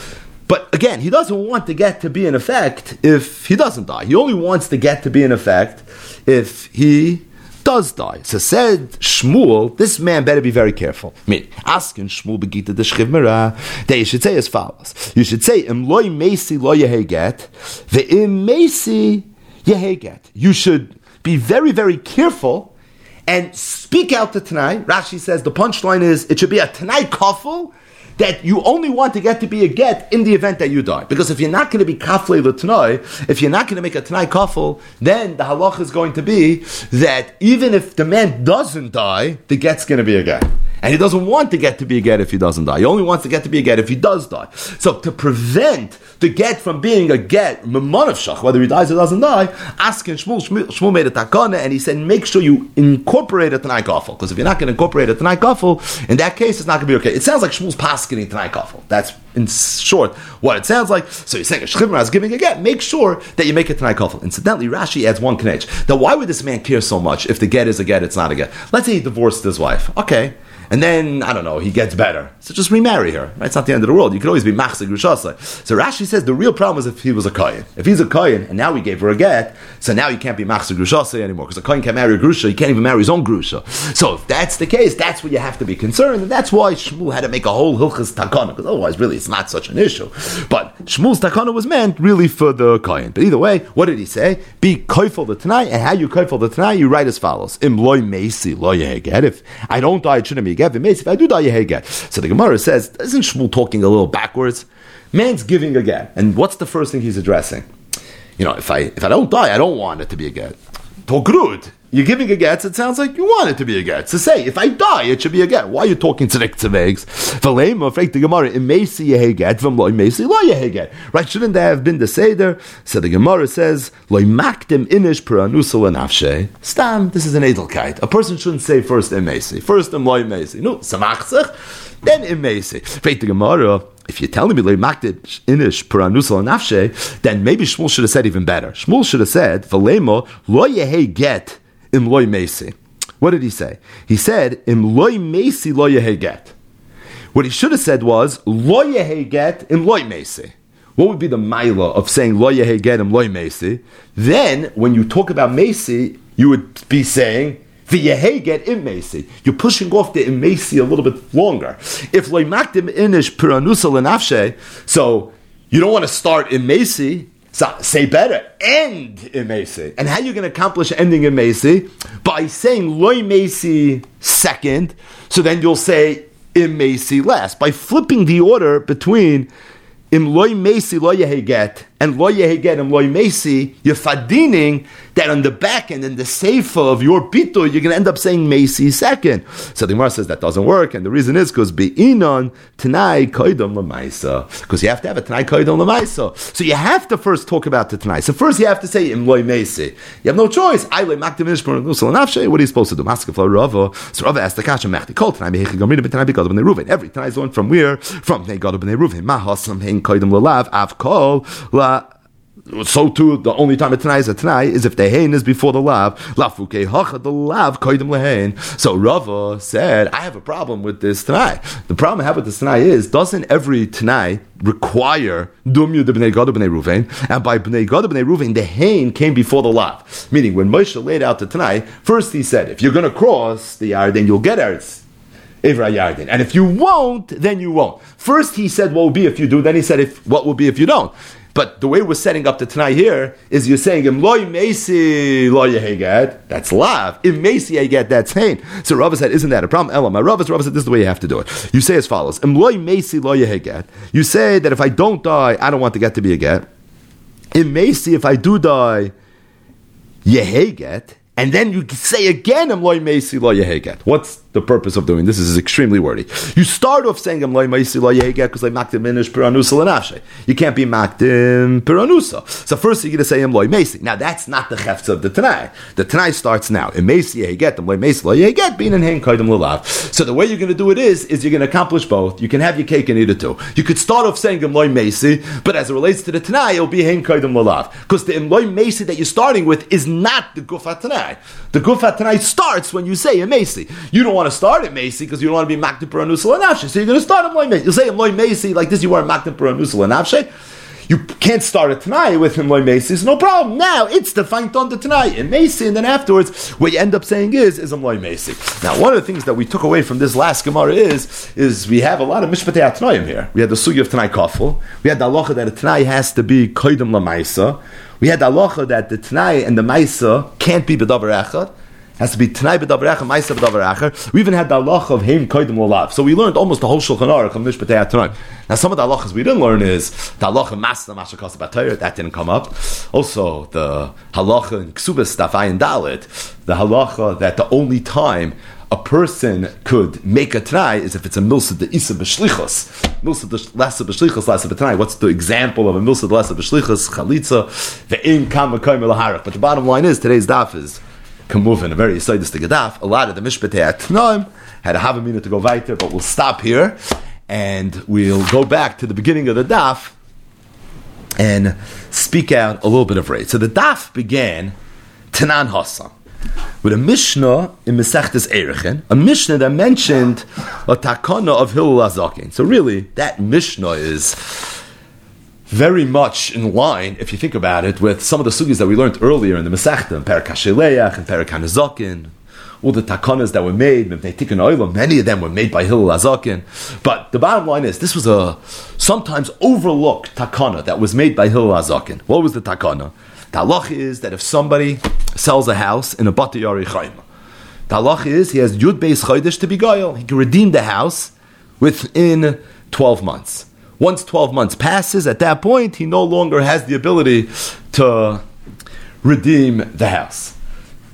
But again, he doesn't want to get to be in effect if he doesn't die. He only wants to get to be in effect if he does die. So said Shmuel, this man better be very careful. I mean, asking Shmuel begita the shchivmera, that you should say as follows. You should say, im loy mesi lo yeheget, ve'im mesi yeheget. You should be very, very careful and speak out to Tanai. Rashi says the punchline is it should be a Tanai kafel that you only want to get to be a get in the event that you die. Because if you're not going to be kafle l'tanai, if you're not going to make a tanai kafel, then the halach is going to be that even if the man doesn't die, the get's going to be a get. And he doesn't want to get to be a get if he doesn't die. He only wants to get to be a get if he does die. So to prevent the get from being a get, shach, whether he dies or doesn't die, asking Shmuel, Shmuel made a takana, and he said, make sure you incorporate a Tanai Kafel. Because if you're not going to incorporate a Tanai Kafel, in that case, it's not going to be okay. It sounds like Shmuel's pasking Tanai Kafel. That's, in short, what it sounds like. So he's saying, Shchimra is giving a get. Make sure that you make a Tanai Kafel. Incidentally, Rashi adds one connection. Now, why would this man care so much if the get is a get, it's not a get? Let's say he divorced his wife. Okay and then I don't know, he gets better. So just remarry her. Right? It's not the end of the world. You could always be machzik grushasa. So Rashi says the real problem is if he was a kohen. If he's a kohen and now we gave her a get, so now he can't be machzik grushasa anymore because a kohen can't marry a grusha. He can't even marry his own grusha. So if that's the case, that's where you have to be concerned, and that's why Shmuel had to make a whole hilchas takana because otherwise, really, it's not such an issue. But Shmuel's takana was meant really for the kohen. But either way, what did he say? Be koifel the tonight, and how you koifel the tonight, you write as follows: Im loy If I don't die, it shouldn't be if I do die. So the Gemara says, isn't Shmuel talking a little backwards? Man's giving a get, and what's the first thing he's addressing? You know, if I if I don't die, I don't want it to be a get. Togrud. You're giving a get, it sounds like you want it to be a get. So say, if I die, it should be a get. Why are you talking to tzevegs? V'leima, frek the Gemara, it may see a get, v'm loy may see lo get. Right, shouldn't that have been the Seder? So the Gemara says, loy makdim inish per anusal and afshe. Stam, this is an edelkeit. A person shouldn't say first im First im loy mesi. No, samachzich, then im mesi. The Gemara, if you're telling me makdid inish per anusal and then maybe Shmuel should have said even better. Shmuel should have said, v'leima, lo yehe get, im loy mesi. What did he say? He said, im loy mesi get. What he should have said was, lo get im loy mesi. What would be the mila of saying lo get im loy mesi? Then, when you talk about mesi, you would be saying, the get im mesi. You're pushing off the im mesi a little bit longer. If loy makdim inish piranusal and afshe, so you don't want to start im mesi, so say better, end in Mesi. And how you to accomplish ending in Mesi? By saying Loy Mesi second, so then you'll say in Mesi last. By flipping the order between Im Loy Mesi Loy Yeheget and Loy Yeheget and Loy Mesi, you're fadining that on the back end, in the seifa of your pito, you're going to end up saying Mesi second. So the Gemara says that doesn't work, and the reason is because Be'inon Tanai Koidom Lamaisa. Because you have to have a Tanai Koidom Lamaisa. So you have to first talk about the Tanai. So first you have to say Imloy Mesi. You have no choice. I lay Makdim Ishmar Nusal Nafshe. What are you supposed to do? Maskafla Rava. So Rava asked the Kasha Mechti Kol Tanai Behechi Gomrina B'Tanai B'Gadol B'nei Ruven. Every Tanai is learned from where? From B'nei Gadol B'nei Ruven. Mahasam Hein Koidom Lalav Av Kol La so too, the only time a Tanai is a Tanai is if the Hain is before the Lav. Lafuke Hacha, the Lav, Koidim Lehain. So Rava said, I have a problem with this Tanai. The problem I have with this Tanai is, doesn't every Tanai require Dumyu de Bnei Gad Bnei Ruvain? And by Bnei Gad Bnei Ruvain, the Hain came before the Lav. Meaning, when Moshe laid out the Tanai, first he said, if you're going to cross the Yarden, you'll get Eretz. Ivra Yardin. And if you won't, then you won't. First he said what will be if you do, then he said if what will be if you don't. But the way we're setting up the Tanai here is you're saying Im loy mesi loy that's lav. Im mesi heget, that's hain. So Rava said, isn't that a problem? Elam, Rava said, this is the way you have to do it. You say as follows: Im loy mesi loy You say that if I don't die, I don't want the get to be a get. Im mesi, if I do die, yeheget. And then you say again, Im loy mesi loy What's the purpose of doing this. This is extremely wordy. You start off saying I'm loy because I makdim minish piranusa lenafshe. You can't be makdim piranusa. So first you're going to say I'm loy mesi. Now that's not the chefts of the Tanai. The Tanai starts now. In mesi yeget, loy mesi loy yeget, being in hein kaidim lulav. So the way you're going to do it is, is you're going to accomplish both. You can have your cake and eat it too. You could start off saying I'm loy mesi, but as it relates to the Tanai, it'll be hein kaidim lulav. Because the loy mesi that you're starting with is not the gufat Tanai. The gufat Tanai starts when you say a mesi. You don't want to start at Macy because you don't want to be Maktim Paranusal and Nafshe. So you're going to start at Loy Macy. You'll say Loy Macy like this, you are Maktim Paranusal and Nafshe. You can't start a tonight with him like Macy. It's no problem. Now it's the fine on the tonight in Macy, and then afterwards, what you end up saying is is Amloy Macy. Now, one of the things that we took away from this last Gemara is is we have a lot of Mishpatei Atnoim here. We had the sugi of Tanai Kafel. We had the halacha that a Tanai has to be Koidim Lamaisa. We had the halacha that the Tanai and the Maisa can't be Bedavar Echad has to be Tanai b'davar echer, Ma'isa b'davar echer. We even had the halach of Heim Koidim Lolav. So we learned almost the whole Shulchan Aruch of Mishpatei Atanoim. Now some of the halachas we didn't learn is the halach of Masna Mashakos Batayr, that didn't come up. Also the halacha in Ksubas Stafai and Dalit, the halacha that the only time a person could make a try is if it's a milsa de isa b'shlichos. Milsa de lasa b'shlichos, lasa b'tnai. What's the example of a milsa de lasa b'shlichos? Chalitza, ve'im kam v'koyim l'harach. But the bottom line is, today's daf is kamuvin, a very yisaidistic daf. A lot of the mishpatei atnoim had a half a minute to go weiter, but we'll stop here and we'll go back to the beginning of the daf and speak out a little bit of rate. So the daf began Tanan Hassam with a Mishnah in Mesechtes Erechin, a Mishnah that mentioned a takana of Hillel. So really, that Mishnah is very much in line, if you think about it, with some of the sugis that we learned earlier in the Masechta, in Perak HaSheleach and Perak HaNazakin, all the takanas that were made, many of them were made by Hillel Azakin. But the bottom line is, this was a sometimes overlooked takana that was made by Hillel Azakin. What was the takana? The halach is that if somebody sells a house in a Bati Yari Chayma, the halach is he has Yud Beis Chodesh to be goyal. He can redeem the house within 12 months. Once 12 months passes, at that point, he no longer has the ability to redeem the house.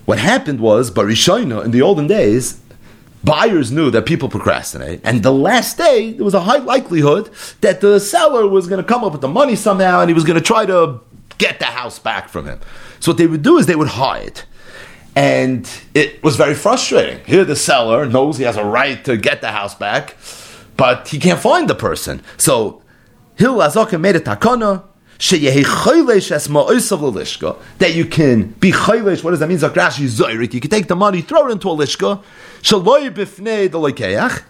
What happened was, Barishaina, in the olden days, buyers knew that people procrastinate, and the last day, there was a high likelihood that the seller was going to come up with the money somehow, and he was going to try to get the house back from him. So what they would do is they would hide. And it was very frustrating. Here, the seller knows he has a right to get the house back, but he can't find the person. So, Hil Azokim made a takana that you can be chaylesh. What does that mean? Zakrashi zoyrik. You can take the money, throw it into a lishka. Shaloy bifnei the lekeach.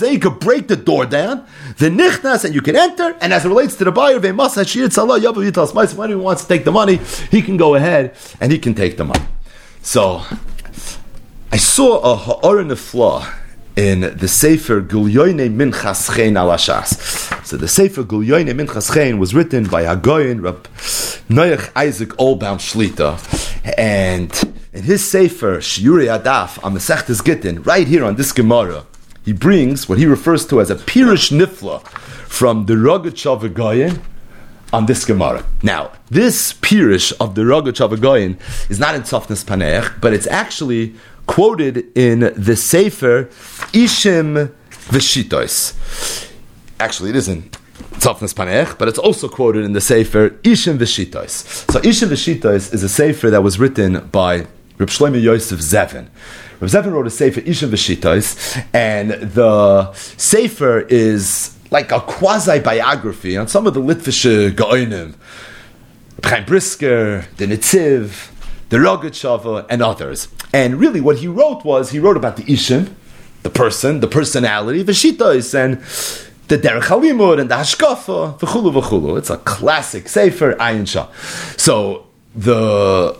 Then you could break the door down, the nichnas, and you can enter. And as it relates to the buyer, when he wants to take the money, he can go ahead and he can take the money. So I saw a ha'or in the flaw in the Sefer Gulyoine Minchas Chen Alashas. So the Sefer Gulyoine Minchas Chen was written by Hagoyin Rab Noach Isaac Olbaum Shlita, and in his Sefer Shiuri Adaf on Masechtes Gittin, right here on this Gemara, he brings what he refers to as a Pirish Nifla from the Rogachav Goyin on this Gemara. Now, this Pirish of the Rogachav Goyin is not in Tzofnes Paneach, but it's actually quoted in the Sefer Ishim Veshitos. Actually, it isn't Tzafnas Panech, but it's also quoted in the Sefer Ishim Veshitos. So Ishim Veshitos is a Sefer that was written by Reb Shlomo Yosef Zevin. Reb Zevin wrote a Sefer Ishim Veshitos, and the Sefer is like a quasi biography on some of the Litvish Gaonim, Chaim Brisker, the Nitziv, the Rogatshava, uh, and others. And really, what he wrote was he wrote about the Ishim, the person, the personality, the and the Derech Halimud, and the Hashkafa, v'chulu v'chulu. It's a classic Sefer, Ayin Shah. So, the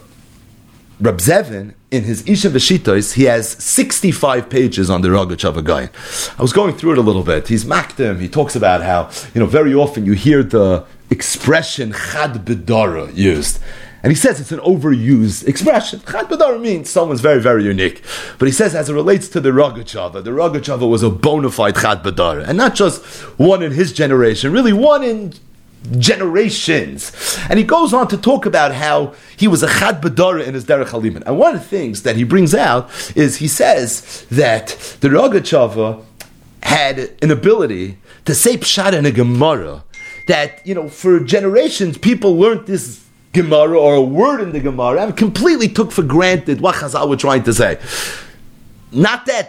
Rab Zevin, in his Ishim Veshitos, he has 65 pages on the Rogachav Agayin. I was going through it a little bit. He's makdim. He talks about how, you know, very often you hear the expression chad bedara used. And he says it's an overused expression. Chad Badar means someone's very, very unique. But he says, as it relates to the Rogachava, the Rogachava was a bona fide Chad Badar. And not just one in his generation, really one in generations. And he goes on to talk about how he was a Chad Badara in his Derech Haliman. And one of the things that he brings out is he says that the Rogachava had an ability to say Pshat in a Gemara that, you know, for generations people learned this Gemara or a word in the Gemara and completely took for granted what Chazal were trying to say. Not that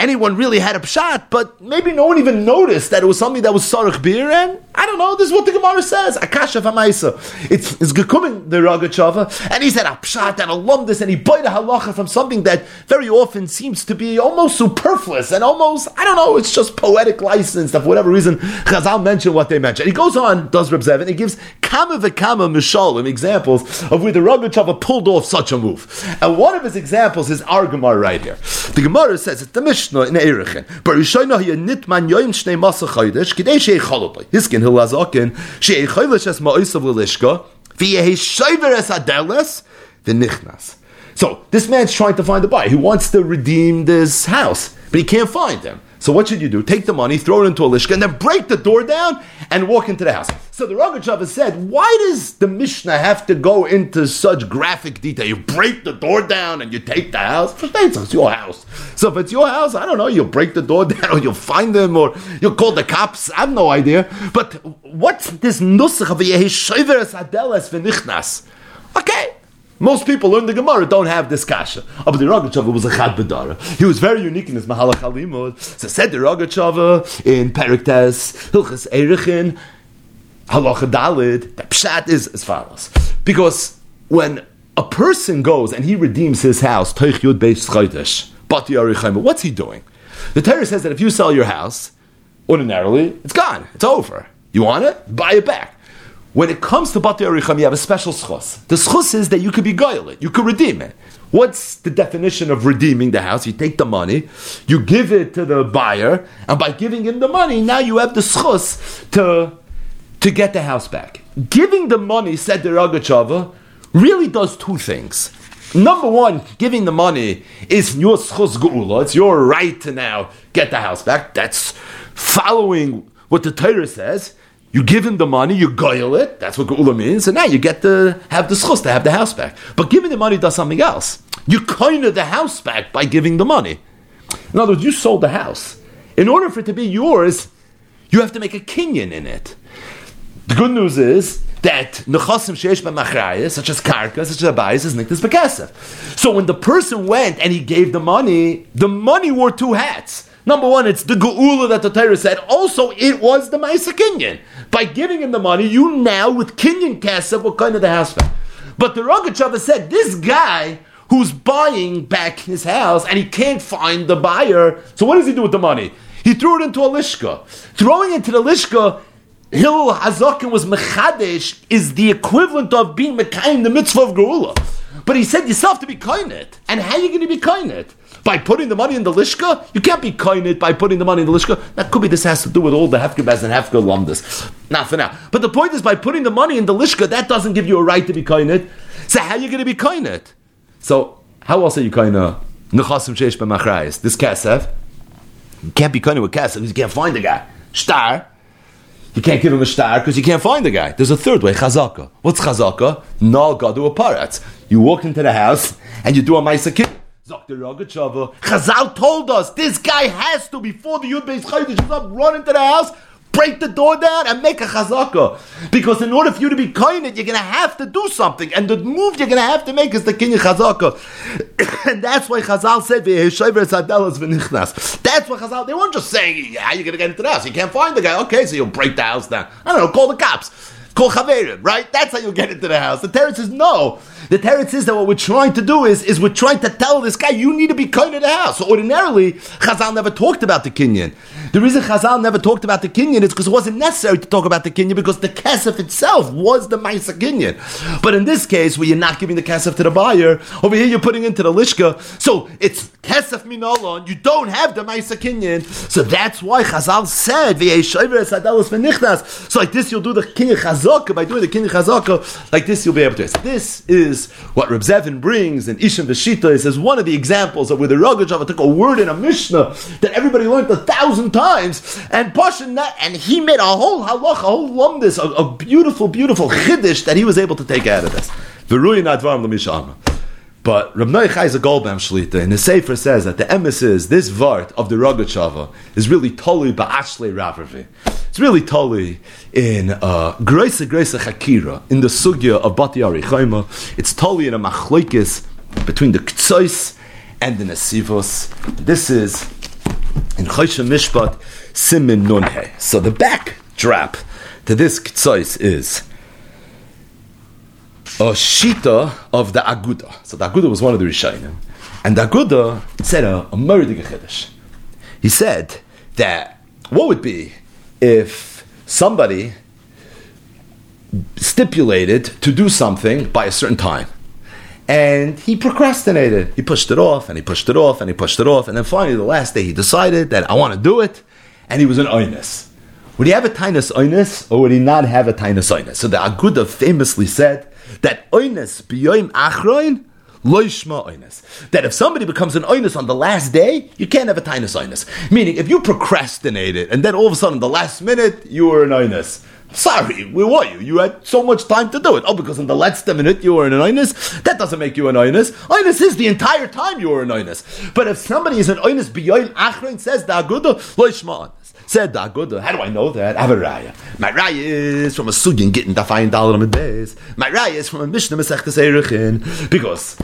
anyone really had a pshat, but maybe no one even noticed that it was something that was sarach beer, and I don't know, this is what the Gemara says, Akasha Famaisa. It's, it's the Ragachava, and he said a pshat and a lumdus, and he bought a halacha from something that very often seems to be almost superfluous, and almost, I don't know, it's just poetic license, that for whatever reason, Chazal mentioned what they mentioned. He goes on, does Reb Zevin, he gives kama v'kama mishalim, examples of where the Ragachava pulled off such a move. And one of his examples is our Gemara right here. The Gemara says, it's the Mishnah, in Erechen. But Rishayna hiya nit man yoim shnei masa chaydesh kidei shei chalobay. Hiskin hil azakin shei chaydesh es ma'isav l'lishka v'yehi shayver es adeles. So this man's trying to find a buyer. He wants to redeem this house, but he can't find him. So what should you do? Take the money, throw it into a lishka, and then break the door down and walk into the house. So the Rogachover said, why does the Mishnah have to go into such graphic detail? You break the door down and you take the house. It's your house. So if it's your house, I don't know, you'll break the door [laughs] down or you'll find them or you'll call the cops. I have no idea. But what's this nusach of Yehishoveres Adeles v'nichnas? Okay, most people learn the Gemara don't have this kasha. The Rogachover was a chad bedara. He was very unique in his mahalach. So said the Rogachover in Periktes Hilchas Erichin halacha dalid. The pshat is as follows: because when a person goes and he redeems his house, Yud Beis Bati what's he doing? The Torah says that if you sell your house, ordinarily it's gone, it's over. You want it? Buy it back. When it comes to Bati Aricham, you have a special schos. The schos is that you could be it, you could redeem it. What's the definition of redeeming the house? You take the money, you give it to the buyer, and by giving him the money, now you have the schos to, to get the house back. Giving the money, said the Ragachava, really does two things. Number one, giving the money is your schos geula. It's your right to now get the house back. That's following what the Torah says. You give him the money, you goyle it. That's what geula means, and now you get to have the schus to have the house back. But giving the money does something else. You kind of the house back by giving the money. In other words, you sold the house. In order for it to be yours, you have to make a kinyan in it. The good news is that nechasim sheish b'machrayas, such as karka, such as abayis, is niktas bekesef. So when the person went and he gave the money, the money wore two hats. Number one, it's the geula that the Torah said. Also, it was the Maisa Kinyan. By giving him the money, you now, with Kinyan Kesef, what kind of the house back. But the Rogachover said, this guy who's buying back his house and he can't find the buyer, so what does he do with the money? He threw it into a lishka. Throwing it into the lishka, Hillel Hazakin was mechadesh, is the equivalent of being mekayim the mitzvah of geula. But he said yourself to be kainet. And how are you going to be kainet? By putting the money in the lishka? You can't be kainet by putting the money in the lishka. That could be this has to do with all the hefkebaz and hefker lumdas. Not for now. But the point is, by putting the money in the lishka, that doesn't give you a right to be kainet. So how are you going to be kainet? So how else are you kainet? Nechasim sheish b'machrayis. This kasef, you can't be kainet with kasef because you can't find the guy. Star. You can't give him a star because you can't find the guy. There's a third way, chazaka. What's chazaka? No gadu a paratz. You walk into the house and you do a ma'isa kid. Chazal told us this guy has to before the Yud Beis Chaydish is up, run into the house, break the door down and make a chazaka. Because in order for you to be koinit, you're going to have to do something. And the move you're going to have to make is the kinyan chazaka. [coughs] and that's why Chazal said, That's why Chazal, they weren't just saying, how are you going to get into the house? You can't find the guy. Okay, so you'll break the house down. I don't know, call the cops. Call Chaverim, right? That's how you get into the house. The Teretz says, no. The Teretz says that what we're trying to do is, is we're trying to tell this guy, you need to be kind of the house. So ordinarily, Chazal never talked about the Kinyan. The reason Chazal never talked about the Kinyan is because it wasn't necessary to talk about the Kinyan because the Kesef itself was the Maisa Kinyan. But in this case, where you're not giving the Kesef to the buyer, over here you're putting into the Lishka. So it's Kesef Minolon, you don't have the Maisa Kinyan. So that's why Chazal said, So like this, you'll do the Chazal chazaka, by doing the kinyan chazaka, like this you'll be able to. This is what Reb Zevin brings in Ishim Veshita. He says one of the examples of where the Rogachover took a word in a Mishnah that everybody learned a thousand times, and Pashin and he made a whole halach, a whole lumdis, a, a beautiful, beautiful chiddush that he was able to take out of this. But Rab Noach Chayza Goldbaum Shlita in the Sefer says that the emes is this vart of the Rogachover is really totally ba'ashle ravervi. It's really totally in uh, Greisa Greisa Chakira, in the Sugya of Bati Arichaima. It's totally in a machlokes between the Ktsois and the Nesivos. This is in Choshe Mishpat Simin Nunhe. So the backdrop to this Ktsois is a shita of the Aguda. So the Aguda was one of the Rishayim. And the Aguda said a, a murder He said that what would be if somebody stipulated to do something by a certain time. And he procrastinated. He pushed it off and he pushed it off and he pushed it off. And then finally, the last day, he decided that I want to do it. And he was an oinus. Would he have a tainus oinus or would he not have a tainus oinus? So the Aguda famously said that oinus biyoim achroin loishma oinus. That if somebody becomes an oinus on the last day, you can't have a tainus oinus. Meaning, if you procrastinated and then all of a sudden, the last minute, you were an oinus. Sorry, where were you? You had so much time to do it. Oh, because in the last minute you were an oinus? That doesn't make you an oinus. Oinus is the entire time you were an oinus. But if somebody is an oinus beyond achrein, says the aguda, loishma Said the aguda, how do I know that? I have a raya. My raya is from a sugin getting the fine dollar days. My raya is from a mishnah erechin. Because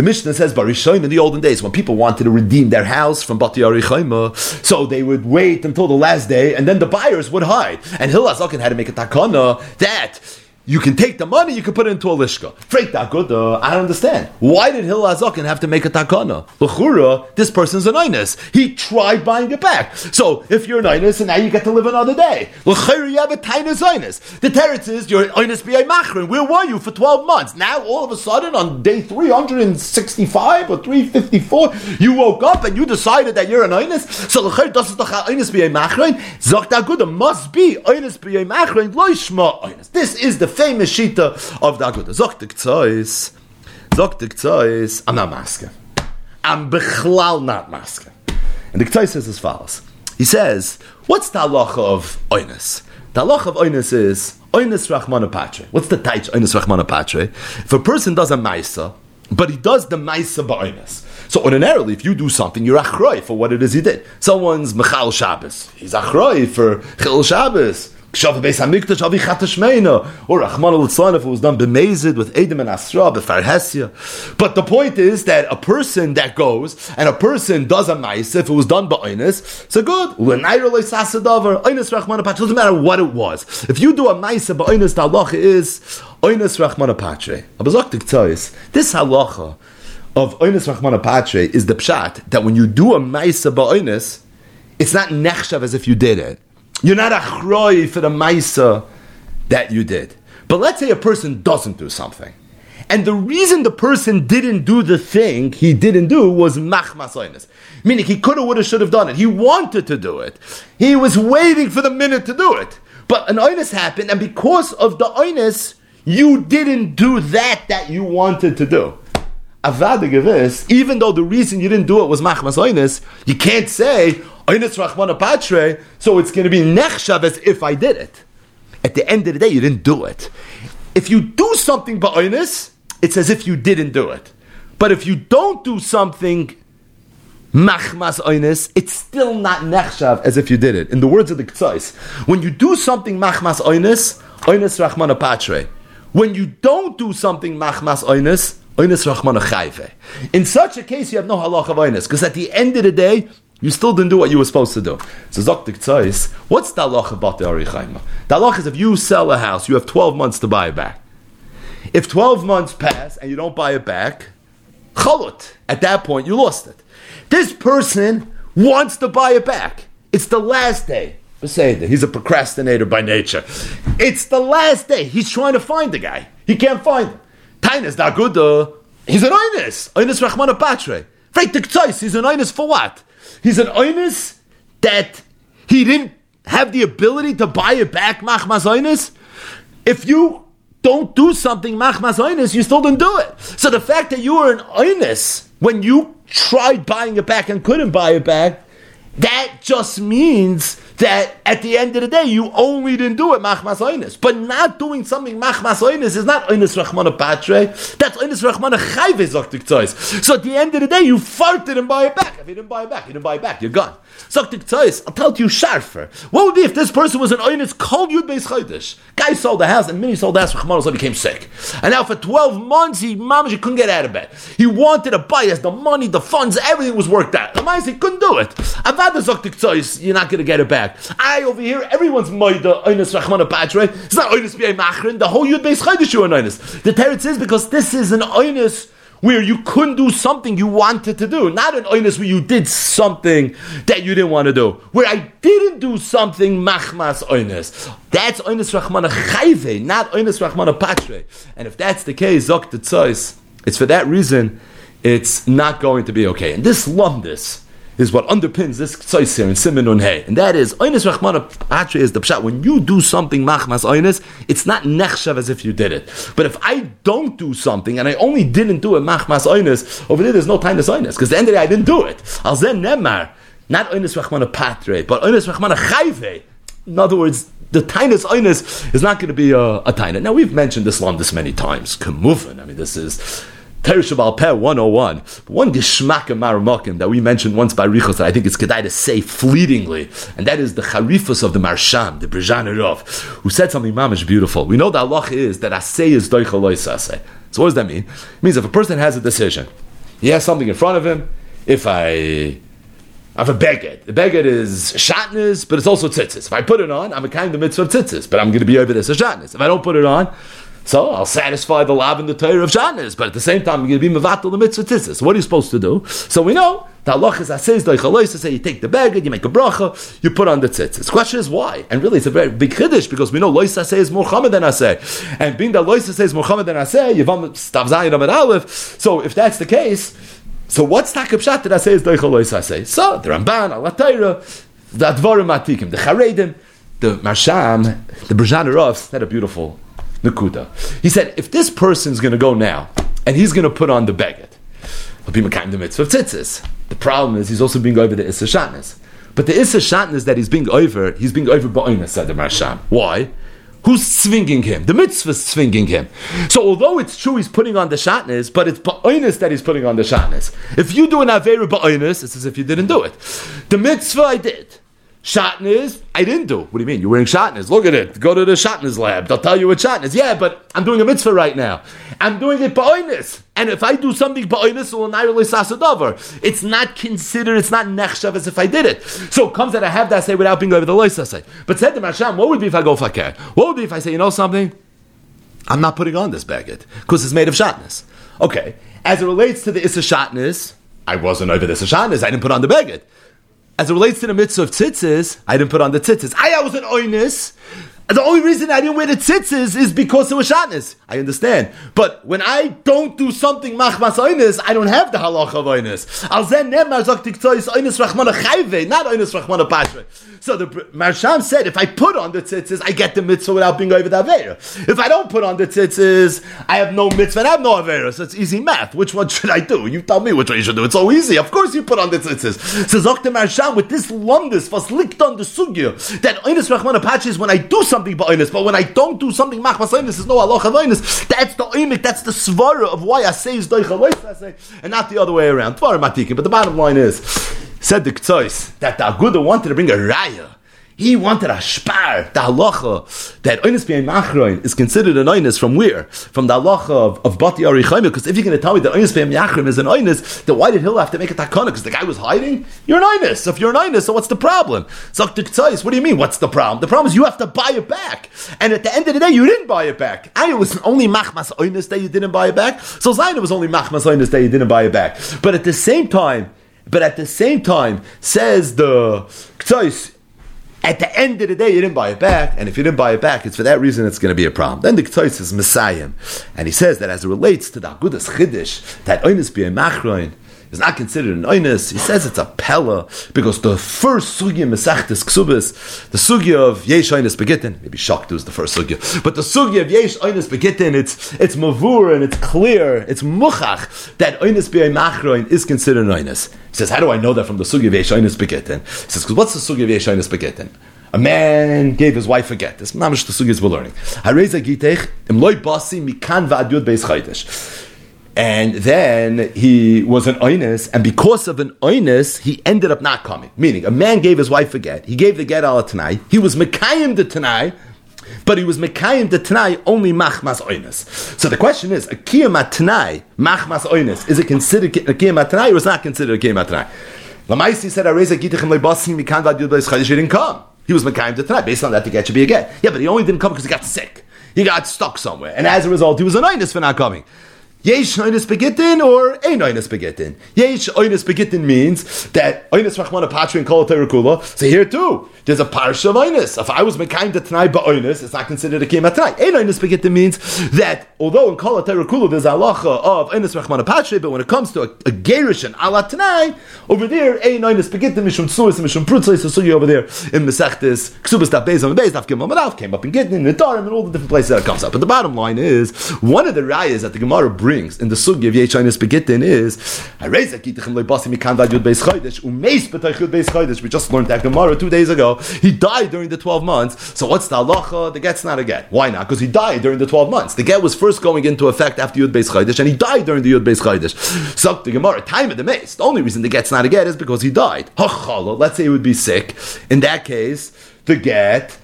the Mishnah says, Barishoim in the olden days, when people wanted to redeem their house from Bati Arichaima, so they would wait until the last day, and then the buyers would hide. And Hillel Azakin had to make a takana that you can take the money, you can put it into a lishka. Freik uh, I don't understand. Why did Hillel Azakin have to make a takana? L'chura, this person's an inus. He tried buying it back. So if you're an inus, and now you get to live another day. L'chura, you have a tainus inus. The teretz is you're inus b'yay machrin. Where were you for 12 months? Now all of a sudden on day 365 or 354, you woke up and you decided that you're an inus. So l'chura, das ist inus b'yay machrin. Sagt Aguda, must be inus b'yay machrin, lo inus. This is the famous shita of the Aguda. Zoktik Tzois, Zoktik Tzois, I'm not maske. I'm bechlal not maske. And the Ktoi says as follows. He says, what's the halacha of oinus? The halacha of oinus is oinus rachmana patre. What's the taich oinus rachmana patre? If a person does a maisa, but he does the maisa ba'oinus. So ordinarily, if you do something, you're achroi for what it is he did. Someone's mechal Shabbos. He's achroi for chil Shabbos. Kshav Beis Hamikdash Avi Chatashmeina, or Rahman al if it was done b'mezid with Edom and Asra b'farhesia. But the point is that a person that goes and a person does a mice if it was done ba'onis, so good. Oinis Rahman Doesn't matter what it was. If you do a mice ba'onis, the halacha is oinis Rahman Patre. Abazoktik tzoyis. This halacha of oinis Rahman Patre is the pshat that when you do a mice ba'onis, it's not nechshav as if you did it. You're not a achroi for the maisa that you did. But let's say a person doesn't do something. And the reason the person didn't do the thing he didn't do was machmas Meaning he could have, would have, should have done it. He wanted to do it. He was waiting for the minute to do it. But an oinus happened, and because of the oinus, you didn't do that that you wanted to do. Avada even though the reason you didn't do it was machmas oinus, you can't say, so it's going to be nechshav as if I did it. At the end of the day, you didn't do it. If you do something ba'onis, it's as if you didn't do it. But if you don't do something machmas oinis, it's still not nechshav as if you did it. In the words of the Ktsais, when you do something machmas oinis, oinis rachmana patre. When you don't do something machmas oinis, oinis rachmana. In such a case, you have no halach of oinis, because at the end of the day, you still didn't do what you were supposed to do. So Zoktik Tzais, what's the halach about the Arichaima? The halach is if you sell a house, you have 12 months to buy it back. If 12 months pass and you don't buy it back, chalut. At that point, you lost it. This person wants to buy it back. It's the last day. He's a procrastinator by nature. It's the last day. He's trying to find the guy. He can't find him. Tainas not good. He's an Einis. Einis Rachmana Patre. He's an Einis for what? He's an oinus that he didn't have the ability to buy it back, machmas oinus. If you don't do something, machmas oinus, you still didn't do it. So the fact that you were an oinus when you tried buying it back and couldn't buy it back, that just means that at the end of the day, you only didn't do it machmas. But not doing something machmas oinis is not oinis rachmana patre. That's oinis rachmana chayve zoktik So at the end of the day, you farted and buy it back. If you didn't buy it back, you didn't buy it back. You're gone. Zoktik tzois. I'll tell you sharper. What would be if this person was an oinis called yud beis chodesh? Guy sold the house and many sold the house. Rachmana so became sick, and now for twelve months he mamash he couldn't get out of bed. He wanted to buy. He the money, the funds, everything was worked out. The he couldn't do it. Avada zoktik tzois. You're not going to get it back back. I over here, everyone's moida oinus rachmana patre. It's not oinus b'yay machrin. The whole yud base chaydish you oinus. The teretz is because this is an oinus where you couldn't do something you wanted to do, not an oinus where you did something that you didn't want to do. Where I didn't do something machmas oinus. That's oinus rachmana chayve, not oinus rachmana patre. And if that's the case, zok the it's for that reason it's not going to be okay. And this lumdis is what underpins this here in Simon on Hey. And that is, Oynis Rachmana Patre is the pshat. When you do something machmas Oynis, it's not nechshav as if you did it. But if I don't do something and I only didn't do it machmas Oynis, over there there's no time to Oynis. Because the end of the day I didn't do it. Al then nemar, not Oynis Rachmana Patre, but Oynis Rachmana Chayve. In other words, the tinus oinus is not going to be a, a taina. Now we've mentioned this long this many times. Kamufan. I mean, this is Teresh Al Peh 101. One Gishmak Maramakim that we mentioned once by Richos that I think it's Kedai to say fleetingly, and that is the Charifus of the Marsham, the Brijanirov, who said something mamish beautiful. We know that Allah is that Asay is Doichalois Asay. So what does that mean? It means if a person has a decision, he has something in front of him, if I I have a beged. The beged is shatnez, but it's also tzitzis. If I put it on, I'm a kind of the mitzvah of tzitzis, but I'm going to be over this as shatnez. If I don't put it on, so I'll satisfy the lab and the Torah of Shanis, but at the same time, I'm going to be mevatel the mitzvah tzitzis. What are you supposed to do? So we know the halach is says the say you take the bag, you make a bracha, you put on the tzitzis. The question is why? And really, it's a very big chiddush because we know lois asay is more chamed than asay, and being that lois asay is more chamed than asay, yivam stav zayin aleph. So if that's the case, so what's takab that I say is doichel lois asay? So the Ramban, Allah Torah, the advarim atikim, the charedim, the marsham, the Brjanarov, that a beautiful Nakuda. He said, if this person's going to go now and he's going to put on the baguette, he'll be the mitzvah of tzitzis. The problem is he's also being over the Issa. But the Issa that he's being over, he's being over Ba'ina, said the Marsham. Why? Who's swinging him? The mitzvah's swinging him. So although it's true he's putting on the shatnez, but it's ba'oinus that he's putting on the shatnez. If you do an avera ba'oinus, it's as if you didn't do it. The mitzvah I did. Shatnez, I didn't do. What do you mean? You're wearing shatnez. Look at it. Go to the shatnez lab. They'll tell you what shatnez. Yeah, but I'm doing a mitzvah right now. I'm doing it ba'oinis. And if I do something ba'oinis, it's not considered, it's not nechshav as if I did it. So it comes that I have that say without being over the loisasay. But said to Masham, what would be if I go fakir? What would be if I say, you know something? I'm not putting on this baguette because it's made of shatnez. Okay. As it relates to the issa shatnez, I wasn't over the issa shatnez. I didn't put on the baguette. As it relates to the mitzvah of tzitzis, I didn't put on the tzitzis. I, I was an oinus. The only reason I didn't wear the tzitzis is because it was shatnez. I understand. But when I don't do something machmas oinus, I don't have the halacha of oinus. Al zen nemar zok tiktois oinus rachmana chayve, not oinus rachmana pashve. So the Marsham said, if I put on the tzitzis, I get the mitzvah without being over the avera. If I don't put on the tzitzis, I have no mitzvah and I have no avera. So it's easy math. Which one should I do? You tell me which one you should do. It's so easy. Of course you put on the tzitzis. So Zok the Marsham with this lundus was licked on the sugya that oinus rachmana pashve is when I do something something but when I don't do something machmas oinis, there's no halacha oinis. That's the oimik, that's the svara of why I say is doicha and not the other way around. But the bottom line is, said the Ktsois, that the Aguda wanted to bring a raya he wanted a shpar, the halacha, that oinus bein machroin is considered an oinus from where? From the halacha of, of Bati Arichaim, because if you're going to tell me that oinus machroin is an oinus, then why did Hill have to make a takana? Because the guy was hiding? You're an oinus. So if you're an oinus, so what's the problem? what do you mean, what's the problem? The problem is you have to buy it back. And at the end of the day, you didn't buy it back. And it was only machmas oinus that you didn't buy it back. So Zayin was only machmas oinus that you didn't buy it back. But at the same time, but at the same time, says the Ktsais, at the end of the day, you didn't buy it back, and if you didn't buy it back, it's for that reason it's going to be a problem. Then the Ktois is Messiah, and he says that as it relates to the Agudas Chiddush, that Oinus be a Machroin, is not considered an oinus. He says it's a pella because the first sugya mesachtes ksubis, the sugya of yesh oinus begitin, maybe shaktu is the first sugya, but the sugya of yesh oinus begitin, it's it's mavur and it's clear, it's muchach that oinus be machroin is considered an oinus. He says, how do I know that from the sugya of yesh oinus begitin? He says, because what's the sugya of yesh oinus begitin? A man gave his wife a get. This is mamish the sugyas we're learning. Hareza gitech im loy basi mikan va'adyud beis chaytish and then he was an oinus, and because of an oinus, he ended up not coming. Meaning, a man gave his wife a get. He gave the get al tanai. He was mekayim the tanai, but he was mekayim the tanai only machmas oinus. So the question is, a kiyam tanai machmas oinus is it considered a kiyam tanai or is not considered a kiyam tanai? Lamaisi said, "Areza gitachem lebasim mikan v'adiyud b'eschadish." He didn't come. He was mekayim the tanai. Based on that, the get should be a get. Yeah, but he only didn't come because he got sick. He got stuck somewhere, and as a result, he was an oinus for not coming. Yesh oinus begitin or ein oinus begitin. Yesh oinus begitin means that oinus rachmana and kol. So here too, there's a parsha of. If I was mekayim the tnai ba'oinus, it's not considered a kiyam tnai. Ein oinus means that although in kol kulu there's halacha of oinus rachman patre, but when it comes to a, a gerish and ala tnai, over there ein oinus begittim mishum tsuis mishum prutzai so Sugi over there in mesechtes ksubas daf beis on the beis daf gimel madaf came up in gittin in the and all the different places that it comes up. But the bottom line is one of the rayas that the Gemara brings in the sugi of yesh oinus begittin is I raise a kitachem leibasi mikan vad yud beis chodesh umeis betay yud beis chodesh. We just learned that Gemara two days ago. He died during the 12 months. So what's the halacha? The get's not a get. Why not? Because he died during the 12 months. The get was first going into effect after Yud Beis Chaydish, and he died during the Yud Beis Chaydish. So the Gemara, time of the mace. The only reason the get's not a get is because he died. Let's say he would be sick. In that case, the get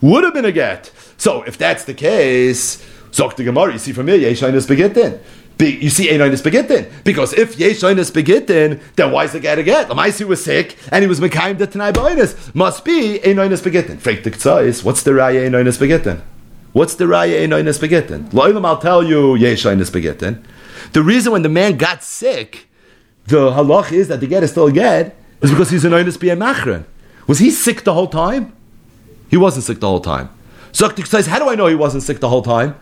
would have been a get. So if that's the case, Zok the Gemara, you see from here, is begitin you see Einonis Begittin. Because if Yeshoinis Begittin, then why is the guy to get? Lamaisi was sick and he was Mekayim the Tanai Boinis. Must be Einonis Begittin. Freik the Ktsais, what's the Raya Einonis Begittin? What's the Raya Einonis Begittin? Loilam, I'll tell you Yeshoinis Begittin. The reason when the man got sick, the halach is that the get is still a get, is because he's an Einonis Machrin. Was he sick the whole time? He wasn't sick the whole time. Zok says, how do I know he wasn't sick the whole time?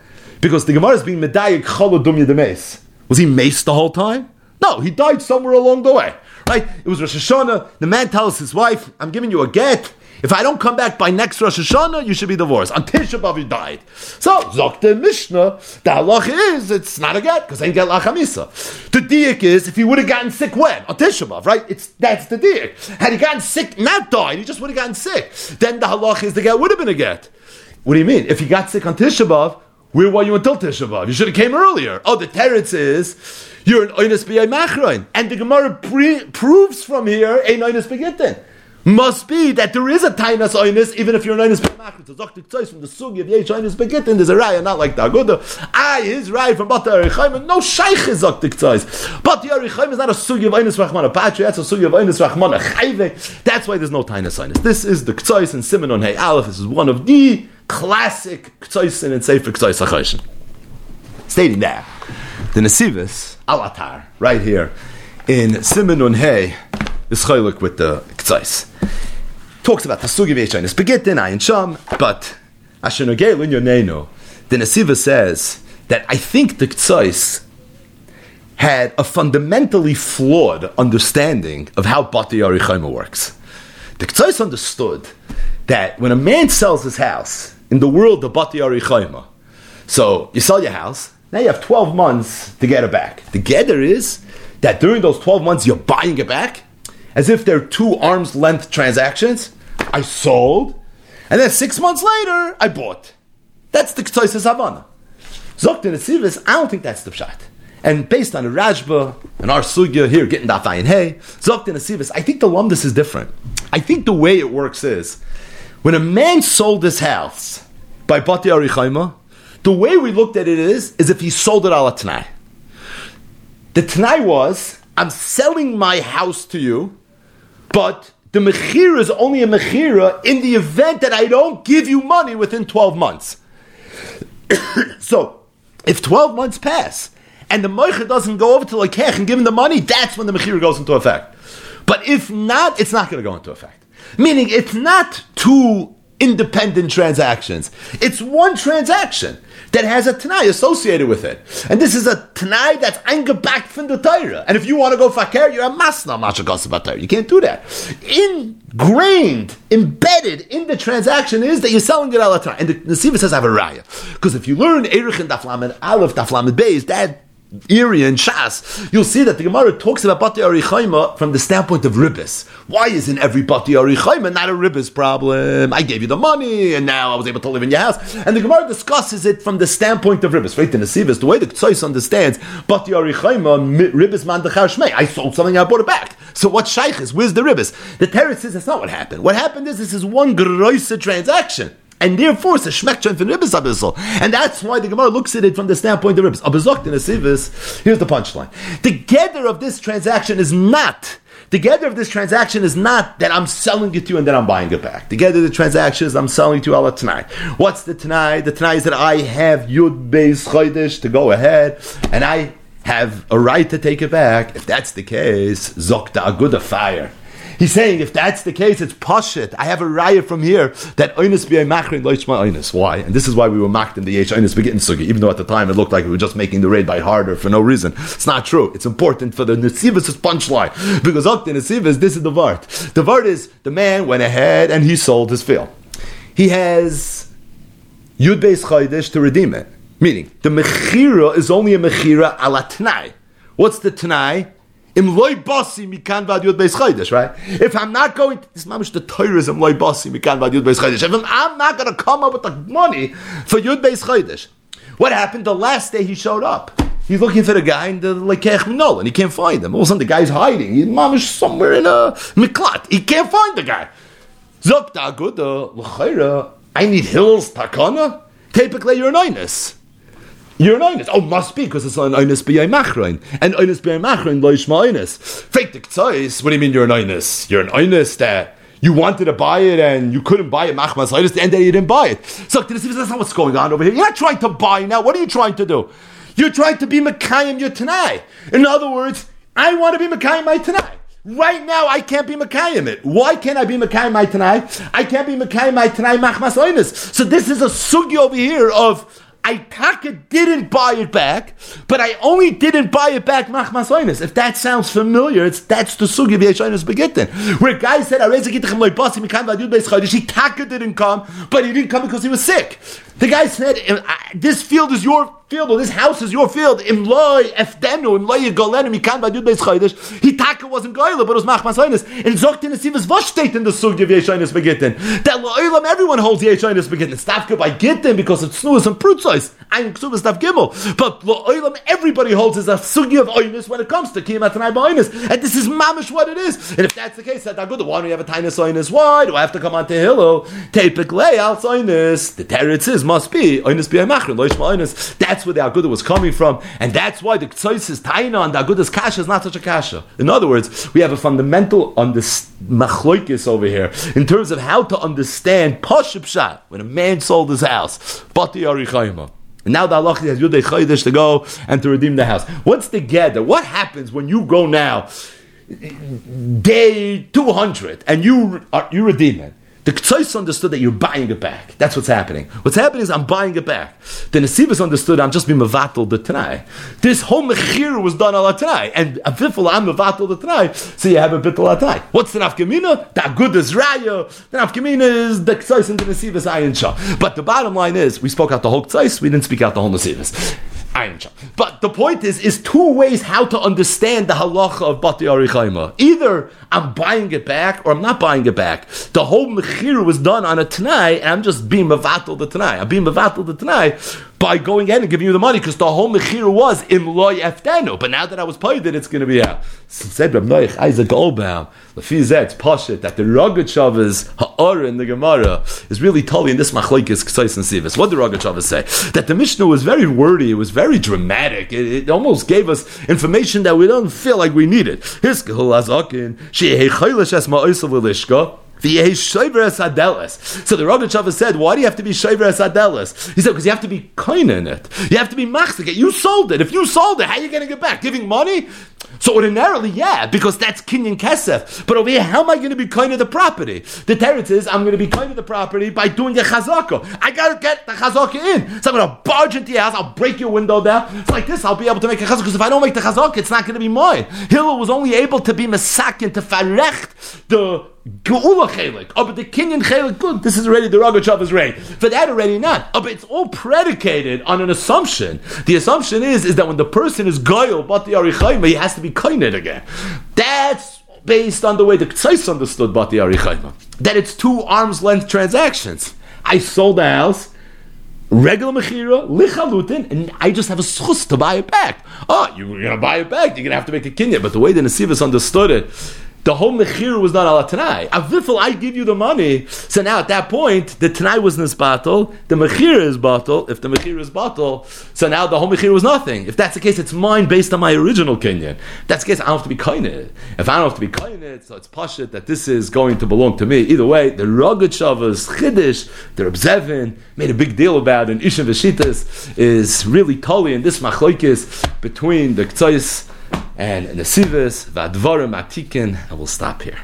Because the Gemara is being medayik cholodum yedemes. Was he maced the whole time? No, he died somewhere along the way. Right? It was Rosh Hashanah. The man tells his wife, I'm giving you a get. If I don't come back by next Rosh Hashanah, you should be divorced. On Tisha B'Av, he died. So, Zokte Mishnah, the halach is, it's not a get, because ain't get lachamisa. The diak is, if he would have gotten sick when? On Tisha B'Av, right? It's, that's the diak. Had he gotten sick, not died, he just would have gotten sick. Then the halach is, the get would have been a get. What do you mean? If he got sick on Tisha B'Av, where were you until Tisha B'Av? You should have came earlier. Oh, the teretz is you're an oinus b'yay machroin, and the Gemara pre- proves from here a oinus b'gittin. Must be that there is a tainas oinus even if you're an oinus b'yay machroin. So Dr. Tzois from the sugi of yesh oinus b'gittin, there's a raya not like the Aguda. I his raya from Bata Arichaim, no shaykh is Dr. Tzois. Bata Arichaim is not a sugi of oinus rachman a patri, that's a sugi of oinus rachman a chayve. That's why there's no tainas oinus. This is the Tzois and Simon on Hey Aleph. This is one of the classic Ktsoisin and Sefer Ktsois HaChoshen. Stating that, the Nesivis, Alatar, right here, in Simon Unhei, is chaylik with the Ktsois. Talks about the Sugi Vechain, is Begitin, Ayin Sham, but Ashenogel in Yonenu, the Nesiva says that I think the Ktsois had a fundamentally flawed understanding of how Bati Arichaima works. The Ktsois understood that when a man sells his house in the world of Bati Arichayma, so you sell your house, now you have 12 months to get it back. The gather is that during those 12 months you're buying it back as if they're two arm's length transactions. I sold, and then six months later I bought. That's the Ktsois Havana. Zokt in I don't think that's the pshat. And based on the Rajba and our sugya here, getting that fine hey, Zokt in I think the lumdus is different. I think the way it works is when a man sold his house by Bati Arichaima, the way we looked at it is, is if he sold it ala Tanai. The Tanai was, I'm selling my house to you, but the Mechira is only a Mechira in the event that I don't give you money within 12 months. [coughs] so, if 12 months pass, and the Meicher doesn't go over to Lekech and give him the money, that's when the Mechira goes into effect. But if not, it's not going to go into effect. Meaning it's not two independent transactions. It's one transaction that has a Tanai associated with it. And this is a Tanai that's eingebacked from the Torah. And if you want to go fakir, you're a masna Torah. You can't do that. Ingrained, embedded in the transaction is that you're selling it al And the Nesiva says, I have a raya. Because if you learn Erich and Daflamed Aleph, Daflamed Beis, that area in Shas, you'll see that the Gemara talks about Bati Arichaima from the standpoint of ribbis. Why isn't every Bati Arichaima not a ribbis problem? I gave you the money, and now I was able to live in your house. And the Gemara discusses it from the standpoint of ribbis. Right, the Nesivis, the way the Ktsois understands Bati Arichaima, ribbis man shmei. I sold something, I bought it back. So what shaykh is? Where's the ribbis? The Teretz says that's not what happened. What happened is this is one groisa transaction and therefore it's a shmekchan from ribbis abisol. And that's why the Gemara looks at it from the standpoint of ribbis. Abizokt in a here's the punchline. Together of this transaction is not Together of this transaction is not that I'm selling it to you and then I'm buying it back. Together the transaction is I'm selling it to you Allah tonight. What's the tonight? The tonight is that I have Yud Beis Chodesh to go ahead and I have a right to take it back. If that's the case, Zokta Aguda fire. He's saying if that's the case, it's pashit. I have a riot from here that oinus be a machrin loichma oinus. Why? And this is why we were mocked in the Yesh oinus beginning sugi, even though at the time it looked like we were just making the raid by harder for no reason. It's not true. It's important for the Nesivas' punchline. Because up to Nesivas, this is the Vart. The Vart is the man went ahead and he sold his field. He has Yud Beis Chaydish to redeem it. Meaning, the Mechira is only a Mechira ala Tanai. What's the Tanai? Right? If I'm not going, to, this mamish the Torah is im loy basi mikan vad yud beis. If I'm, not going to come up with the money for yud beis chaydesh, what happened the last day he showed up? He's looking for the guy in the lekech minol, and he can't find him. All of a sudden, the guy's hiding. He's mamish somewhere in a miklat. He can't find the guy. Zok da good l'chayra. I need hills takana. Typically, you're an. You're an oinus. Oh, must be because it's an oinus b'yay machrein. And oinus b'yay machrein lo yishma oinus. Fake the. What do you mean you're an oinus? You're an oinus that you wanted to buy it and you couldn't buy it machmas oinus. The end day you didn't buy it. So that's not what's going on over here. You're not trying to buy now. What are you trying to do? You're trying to be Mekayim your Tanai. In other words, I want to be Mekayim my Tanai. Right now, I can't be Mekayim it. Why can't I be Mekayim my Tanai? I can't be Mekayim my Tanai machmas oinus. So this is a sugi over here of taka didn't buy it back, but I only didn't buy it back machmas. If that sounds familiar, it's that's the sugi v'yeshoinus begitten. Where guy said, taka didn't come, but he didn't come because he was sick. The guy said, "This field is your field, or this house is your field." Im loy efdenu, im loy yigolenu mikan v'adud beis chaydish. He taka wasn't goyle, but it was machmas oinus. And zogt in the sivas in the sugi v'yeshoinus begitten. That loylam everyone holds yeshoinus begitten. Stavka by gitten because it's snuas and prutzos. I'm ksubas stav gimel. But loylam everybody holds is a sugi of oinus when it comes to kimat and oinus. And this is mamish what it is. And if that's the case, that good. Why do we have a tiny oinus? Why do I have to come on to Hillel? Typically, al oinus. The teretz is must be oinus be machrin loishma oinus. That's where the aguda was coming from, and that's why the ktsois is taina and the aguda's kasha is not such a kasha. In other words, we have a fundamental machloikis over here in terms of how to understand poship shot when a man sold his house. Bati arichayma. And now the Allah has Yudei Chaydish to go and to redeem the house. What's the gather? What happens when you go now, day 200, and you, you redeem it? The Ktsois understood that you're buying it back. That's what's happening. What's happening is I'm buying it back. The Nesivas understood I'm just being Mavatal the Tanai. This whole Mechir was done ala Tanai. And a Vifel, I'm Mavatal the Tanai. So you have a Bittel Tanai. What's the Nafkamina? The good is Raya. The Nafkamina is the Ktsois and the Nesivas Ayin Shah. But the bottom line is, we spoke out the whole Ktsois, we didn't speak out the whole Nesivas. But the point is, is two ways how to understand the halacha of Bati Arichaima. Either I'm buying it back or I'm not buying it back. The whole mechir was done on a Tanai, and I'm just being Mavatal the Tanai. I'm being Mavatal the Tanai by going in and giving you the money because the whole mechir was in loy eftenu. But now that I was paid it, it's going to be uh, out. So said Reb Noach Isaac Goldbaum, Lefizet Pashat that the Rogatchavas Ha'ara in the Gemara is really totally in this machlekes Ksais and Sivas. What did Rogatchavas say? That the Mishnah was very wordy. It was very dramatic. It, it, almost gave us information that we don't feel like we needed. Gehul Azakin. Esma Lishka. So the Rogatchover said, why do you have to be Shaver Asadelis? He said, because you have to be kind in it. You have to be machzik You sold it. If you sold it, how are you going to get back? Giving money? So ordinarily, yeah, because that's Kinyan Kesef. But over here, how am I going to be kind of the property? The teretz is, I'm going to be kind of the property by doing a chazaka. I got to get the chazaka in. So I'm going to barge into your house, I'll break your window down. It's like this, I'll be able to make a chazaka. Because if I don't make the chazaka, it's not going to be mine. Hillel was only able to be masakin, to farecht the Geula chelik. Oh, but the Kenyan chelik, good. This is already the Rogatchover's rate. For that already not. Oh, but it's all predicated on an assumption. The assumption is, is that when the person is goyal, but the Arichayma, he has to be kained again. That's based on the way the Tzais understood Bati Arichayma. That it's two arm's length transactions. I sold the house, regular mechira, lichalutin, and I just have a schus to buy it back. Oh, you're going to buy it back, you're going to have to make a kinyan. But the way the Nesivas understood it, the whole mechir was not ala tanai. Avifel, I give you the money. So now at that point, the tanai was in this battle, the mechir is battle. If the mechir is battle, so now the whole mechir was nothing. If that's the case, it's mine based on my original kenyan. If that's the case, I don't have to be kainit. If I don't have to be kainit, so it's pashit that this is going to belong to me. Either way, the Rogatchavas Chiddish, the Reb made a big deal about it, and Ishim Veshitos is really totally in this machlokes between the Ktsais and Nesivas, Vadvarim Atikin, and we'll stop here.